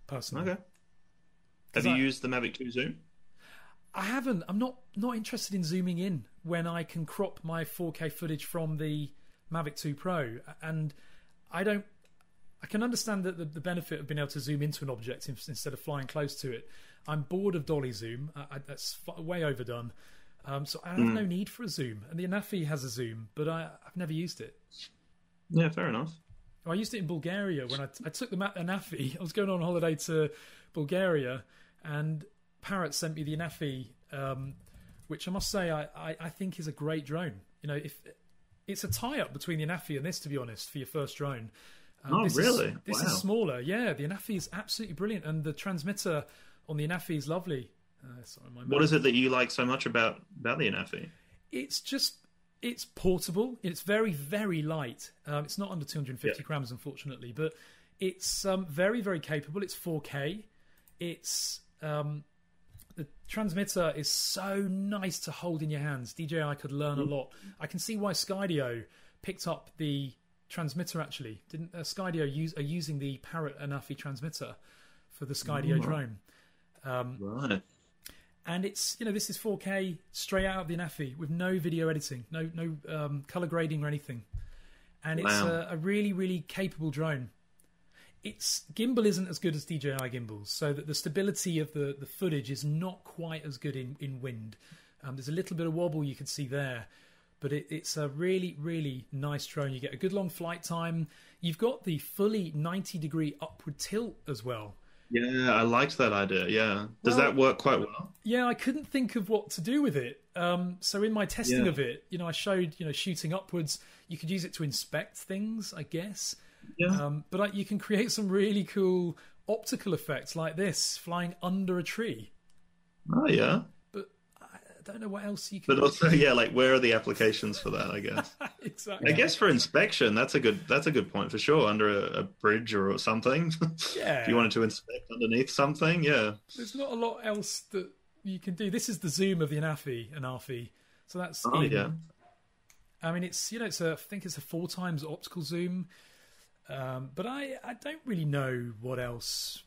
personally. Okay. Have you I- used the Mavic 2 Zoom? I haven't. I'm not not interested in zooming in when I can crop my 4K footage from the Mavic 2 Pro, and I don't. I can understand that the, the benefit of being able to zoom into an object instead of flying close to it. I'm bored of dolly zoom. I, I, that's f- way overdone. Um, so I have no need for a zoom. And the Anafi has a zoom, but I, I've never used it. Yeah, fair enough. I used it in Bulgaria when I, I took the Anafi. I was going on holiday to Bulgaria, and Parrot sent me the Anafi, um, which I must say I, I, I think is a great drone. You know, if it's a tie-up between the Anafi and this, to be honest, for your first drone. Um, Oh, this is- really? this Wow. is smaller. Yeah, the Anafi is absolutely brilliant, and the transmitter on the Anafi is lovely. Uh, sorry, my What is it that you like so much about about the Anafi? it's just it's portable. It's very very light. Um, it's not under 250 Yeah. grams unfortunately but it's um, very very capable. It's 4k it's um, the transmitter is so nice to hold in your hands. Dji could learn a lot. I can see why skydio picked up the transmitter actually. Didn't uh, skydio use are using the parrot anafi transmitter for the skydio drone Right. and it's you know this is 4K straight out of the Nafi with no video editing, no no um, color grading or anything, and it's a, a really really capable drone. Its gimbal isn't as good as DJI gimbals, so that the stability of the, the footage is not quite as good in in wind. Um, there's a little bit of wobble you can see there, but it, it's a really really nice drone. You get a good long flight time. You've got the fully 90 degree upward tilt as well. Yeah, I liked that idea. Yeah. Does Well- that work quite well? Yeah, I couldn't think of what to do with it. Um, so in my testing Yeah. of it, you know, I showed you know shooting upwards. You could use it to inspect things, I guess. Yeah. Um, but I, you can create some really cool optical effects like this, flying under a tree. oh, yeah. I don't know what else you can. But also, yeah, like where are the applications for that? I guess. exactly. I guess for inspection, that's a good that's a good point for sure. Under a, a bridge or something, Yeah. if you wanted to inspect underneath something, yeah. There's not a lot else that you can do. This is the zoom of the Anafi, Anafi. So that's Oh in- yeah. I mean, it's you know, it's a I think it's a four times optical zoom, um, but I I don't really know what else.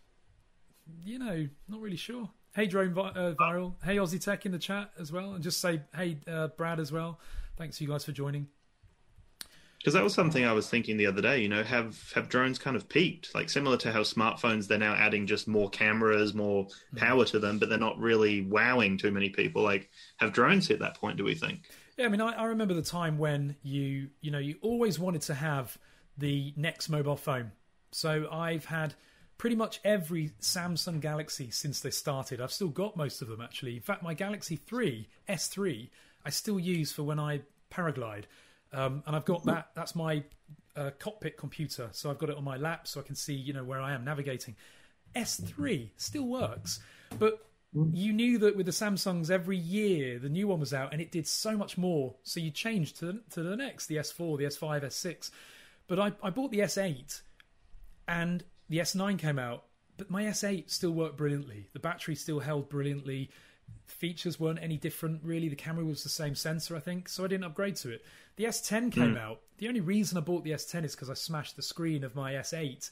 You know, not really sure. Hey, drone vi- uh, viral. Hey, Aussie Tech in the chat as well, and just say hey, uh, Brad as well. Thanks you guys for joining. Because that was something I was thinking the other day. You know, have have drones kind of peaked? Like similar to how smartphones, they're now adding just more cameras, more power to them, but they're not really wowing too many people. Like, have drones hit that point? Do we think? Yeah, I mean, I, I remember the time when you, you know, you always wanted to have the next mobile phone. So I've had pretty much every Samsung Galaxy since they started. I've still got most of them actually. In fact, my Galaxy 3 S3 I still use for when I paraglide, um, and I've got that. That's my uh, cockpit computer, so I've got it on my lap so I can see, you know, where I am navigating. S3 still works, but you knew that with the Samsungs every year the new one was out and it did so much more. So you changed to to the next, the S4, the S5, S6. But I, I bought the S8 and the S9 came out, but my S8 still worked brilliantly. The battery still held brilliantly. Features weren't any different really. The camera was the same sensor, I think, so I didn't upgrade to it. The S10 came out. The only reason I bought the S10 is because I smashed the screen of my S8,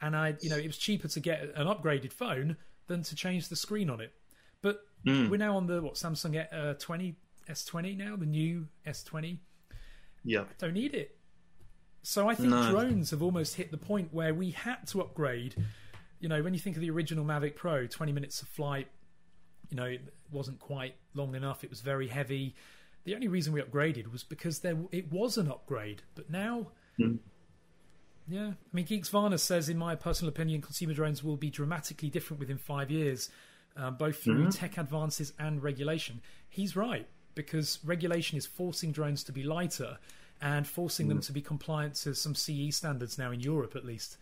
and I, you know, it was cheaper to get an upgraded phone than to change the screen on it. But mm. we're now on the what Samsung uh, 20 S20 now, the new S20. Yeah, I don't need it. So I think no. drones have almost hit the point where we had to upgrade. You know, when you think of the original Mavic Pro, 20 minutes of flight, you know, it wasn't quite long enough. It was very heavy. The only reason we upgraded was because there it was an upgrade. But now, mm. yeah, I mean, Geeks Varna says, in my personal opinion, consumer drones will be dramatically different within five years, uh, both through mm-hmm. tech advances and regulation. He's right because regulation is forcing drones to be lighter and forcing mm. them to be compliant to some CE standards now in Europe, at least,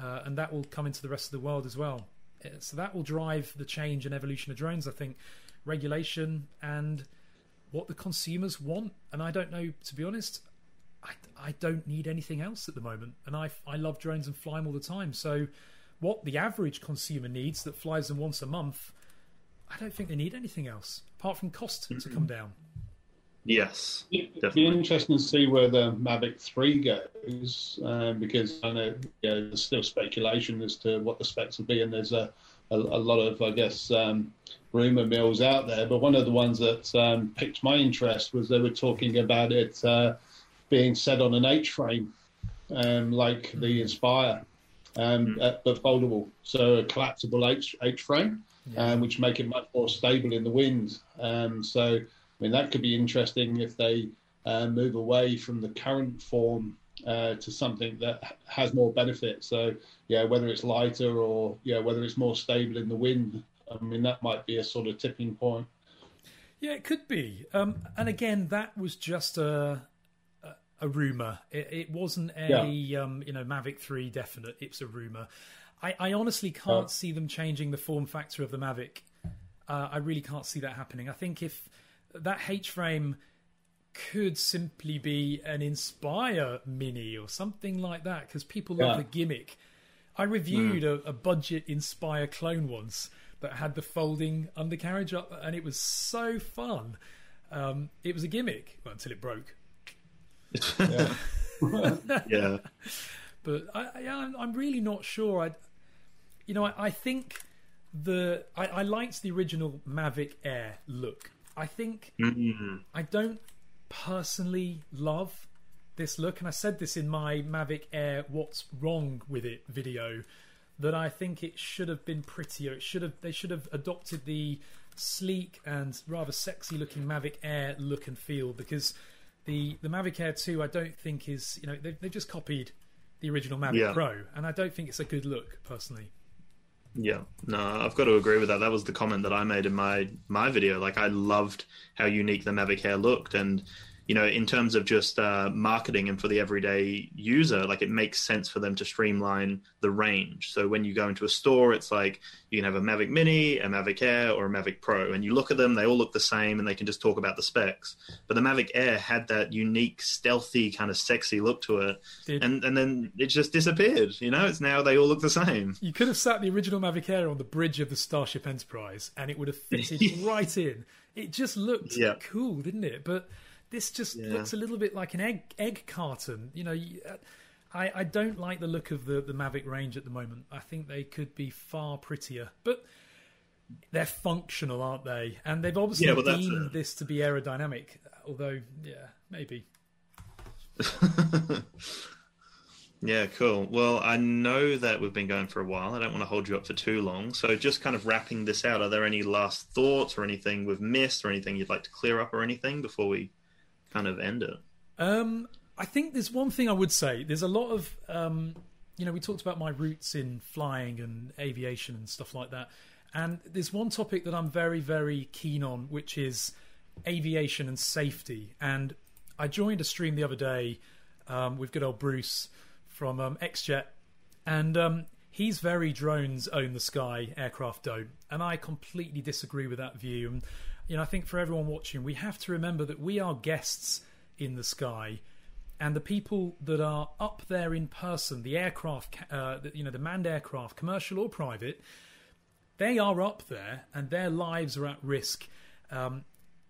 uh, and that will come into the rest of the world as well. Uh, so that will drive the change and evolution of drones. I think regulation and what the consumers want. And I don't know, to be honest, I, I don't need anything else at the moment. And I, I love drones and fly them all the time. So, what the average consumer needs that flies them once a month, I don't think they need anything else apart from cost to come down. Yes, it'd be interesting to see where the Mavic Three goes um, because I know you know, there's still speculation as to what the specs will be, and there's a a, a lot of I guess um, rumor mills out there, but one of the ones that um, piqued my interest was they were talking about it uh, being set on an H frame, um, like the Inspire, um, mm. uh, but foldable, so a collapsible H, H frame, yeah. um, which make it much more stable in the wind. Um, so, I mean, that could be interesting if they uh, move away from the current form uh, to something that has more benefit. So, yeah, whether it's lighter or yeah, whether it's more stable in the wind, I mean, that might be a sort of tipping point. Yeah, it could be. Um, and again, that was just a a, a rumor. It, it, wasn't a yeah. um, you know Mavic Three definite. It's a rumor. I, I honestly can't see them changing the form factor of the Mavic. Uh, I really can't see that happening. I think if that H frame could simply be an Inspire Mini or something like that, because people love yeah. the gimmick. I reviewed mm. a, a budget Inspire clone once that had the folding undercarriage up, and it was so fun. Um, it was a gimmick well, until it broke. yeah. yeah. But I, I, I'm really not sure. I, you know, I, I think the I, I, liked the original Mavic Air look. I think mm-hmm. I don't personally love this look, and I said this in my Mavic Air "What's Wrong with It" video that I think it should have been prettier. It should have they should have adopted the sleek and rather sexy looking Mavic Air look and feel because the the Mavic Air 2 I don't think is you know they they just copied the original Mavic yeah. Pro and I don't think it's a good look personally. Yeah, no, I've got to agree with that. That was the comment that I made in my my video. Like I loved how unique the Mavic Air looked and you know, in terms of just uh, marketing and for the everyday user, like it makes sense for them to streamline the range. So when you go into a store, it's like you can have a Mavic Mini, a Mavic Air, or a Mavic Pro, and you look at them, they all look the same, and they can just talk about the specs. But the Mavic Air had that unique, stealthy, kind of sexy look to it, and and then it just disappeared. You know, it's now they all look the same. You could have sat the original Mavic Air on the bridge of the Starship Enterprise, and it would have fitted right in. It just looked yeah. cool, didn't it? But this just yeah. looks a little bit like an egg egg carton. You know, uh, I, I don't like the look of the, the Mavic range at the moment. I think they could be far prettier, but they're functional, aren't they? And they've obviously yeah, deemed this to be aerodynamic. Although, yeah, maybe. yeah, cool. Well, I know that we've been going for a while. I don't want to hold you up for too long. So, just kind of wrapping this out, are there any last thoughts or anything we've missed or anything you'd like to clear up or anything before we kind of end it? Um, I think there's one thing I would say. There's a lot of, um, you know, we talked about my roots in flying and aviation and stuff like that. And there's one topic that I'm very, very keen on, which is aviation and safety. And I joined a stream the other day um, with good old Bruce from um, XJet, and um, he's very drones own the sky, aircraft don't. And I completely disagree with that view. And you know, I think for everyone watching, we have to remember that we are guests in the sky, and the people that are up there in person, the aircraft, uh, you know, the manned aircraft, commercial or private, they are up there, and their lives are at risk. Um,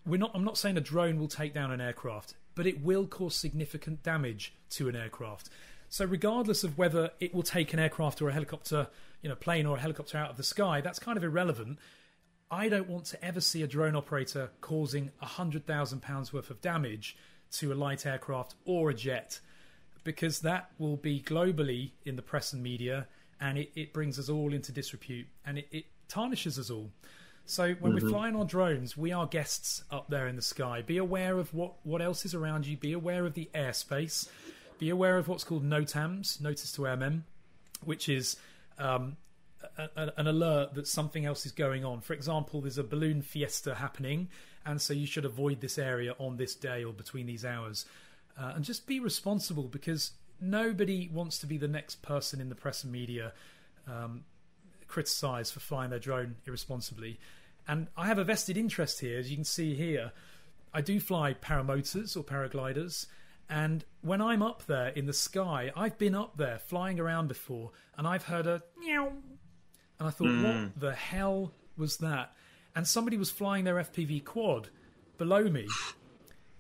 we're not. I'm not saying a drone will take down an aircraft, but it will cause significant damage to an aircraft. So, regardless of whether it will take an aircraft or a helicopter, you know, plane or a helicopter out of the sky, that's kind of irrelevant I don't want to ever see a drone operator causing £100,000 worth of damage to a light aircraft or a jet because that will be globally in the press and media and it, it brings us all into disrepute and it, it tarnishes us all. So when mm-hmm. we're flying our drones, we are guests up there in the sky. Be aware of what, what else is around you. Be aware of the airspace. Be aware of what's called NOTAMs, notice to airmen, which is um, a, an alert that something else is going on. For example, there's a balloon fiesta happening, and so you should avoid this area on this day or between these hours. Uh, and just be responsible because nobody wants to be the next person in the press and media um, criticised for flying their drone irresponsibly. And I have a vested interest here, as you can see here. I do fly paramotors or paragliders, and when I'm up there in the sky, I've been up there flying around before, and I've heard a meow, and I thought, mm. what the hell was that? And somebody was flying their FPV quad below me,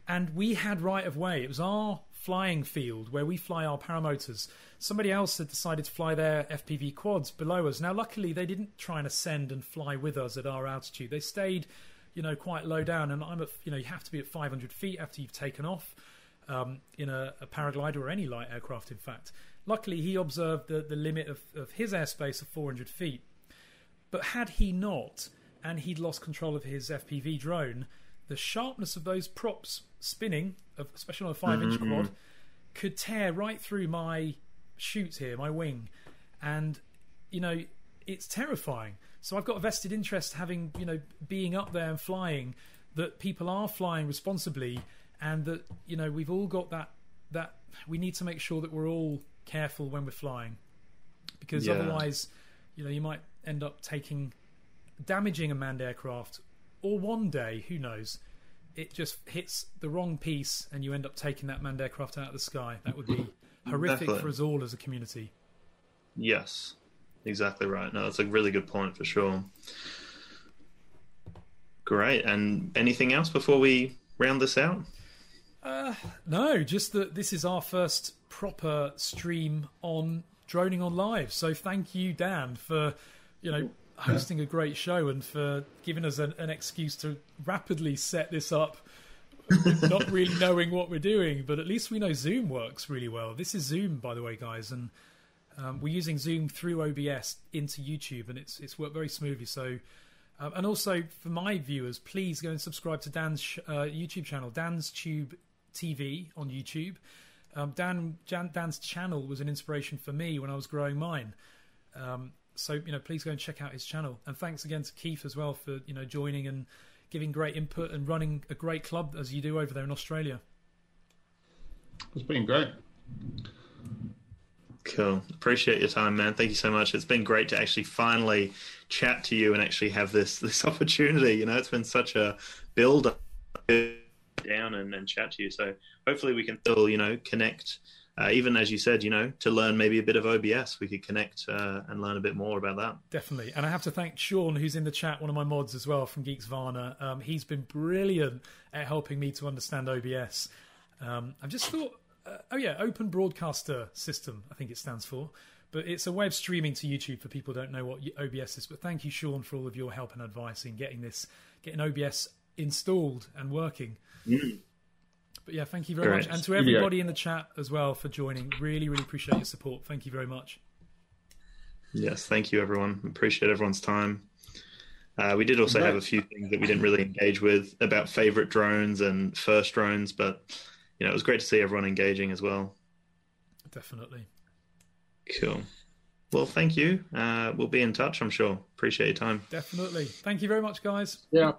and we had right of way. It was our flying field where we fly our paramotors. Somebody else had decided to fly their FPV quads below us. Now, luckily, they didn't try and ascend and fly with us at our altitude. They stayed, you know, quite low down. And I'm at, you know, you have to be at 500 feet after you've taken off um, in a, a, paraglider or any light aircraft, in fact. Luckily, he observed the, the limit of, of his airspace of 400 feet. But had he not, and he'd lost control of his FPV drone, the sharpness of those props spinning, especially on a 5 inch mm-hmm. quad, could tear right through my chute here, my wing. And, you know, it's terrifying. So I've got a vested interest having, you know, being up there and flying, that people are flying responsibly and that, you know, we've all got that, that we need to make sure that we're all careful when we're flying. Because yeah. otherwise, you know, you might end up taking, damaging a manned aircraft or one day, who knows, it just hits the wrong piece and you end up taking that manned aircraft out of the sky. That would be horrific Definitely. for us all as a community. Yes, exactly right. No, that's a really good point for sure. Great. And anything else before we round this out? Uh, no, just that this is our first proper stream on droning on live. So thank you, Dan, for you know hosting a great show and for giving us an, an excuse to rapidly set this up not really knowing what we're doing, but at least we know Zoom works really well. This is Zoom, by the way, guys, and um, we're using Zoom through OBS into YouTube, and it's it's worked very smoothly. So, um, and also for my viewers, please go and subscribe to Dan's sh- uh, YouTube channel, Dan's Tube TV on YouTube. Um, Dan Jan, Dan's channel was an inspiration for me when I was growing mine. So you know, please go and check out his channel. And thanks again to Keith as well for you know joining and giving great input and running a great club as you do over there in Australia. It's been great. Cool. Appreciate your time, man. Thank you so much. It's been great to actually finally chat to you and actually have this this opportunity. You know, it's been such a build down and, and chat to you. So hopefully we can still, you know, connect uh, even as you said, you know, to learn maybe a bit of OBS, we could connect uh, and learn a bit more about that. Definitely. And I have to thank Sean, who's in the chat, one of my mods as well from Geeks Varna. Um, he's been brilliant at helping me to understand OBS. Um, I've just thought, uh, oh yeah, Open Broadcaster System, I think it stands for. But it's a way of streaming to YouTube for people who don't know what OBS is. But thank you, Sean, for all of your help and advice in getting this, getting OBS installed and working. Mm. But yeah, thank you very Correct. much. And to everybody yeah. in the chat as well for joining. Really, really appreciate your support. Thank you very much. Yes, thank you, everyone. Appreciate everyone's time. Uh, we did also have a few things that we didn't really engage with about favorite drones and first drones, but you know, it was great to see everyone engaging as well. Definitely. Cool. Well, thank you. Uh, we'll be in touch, I'm sure. Appreciate your time. Definitely. Thank you very much, guys. Yeah.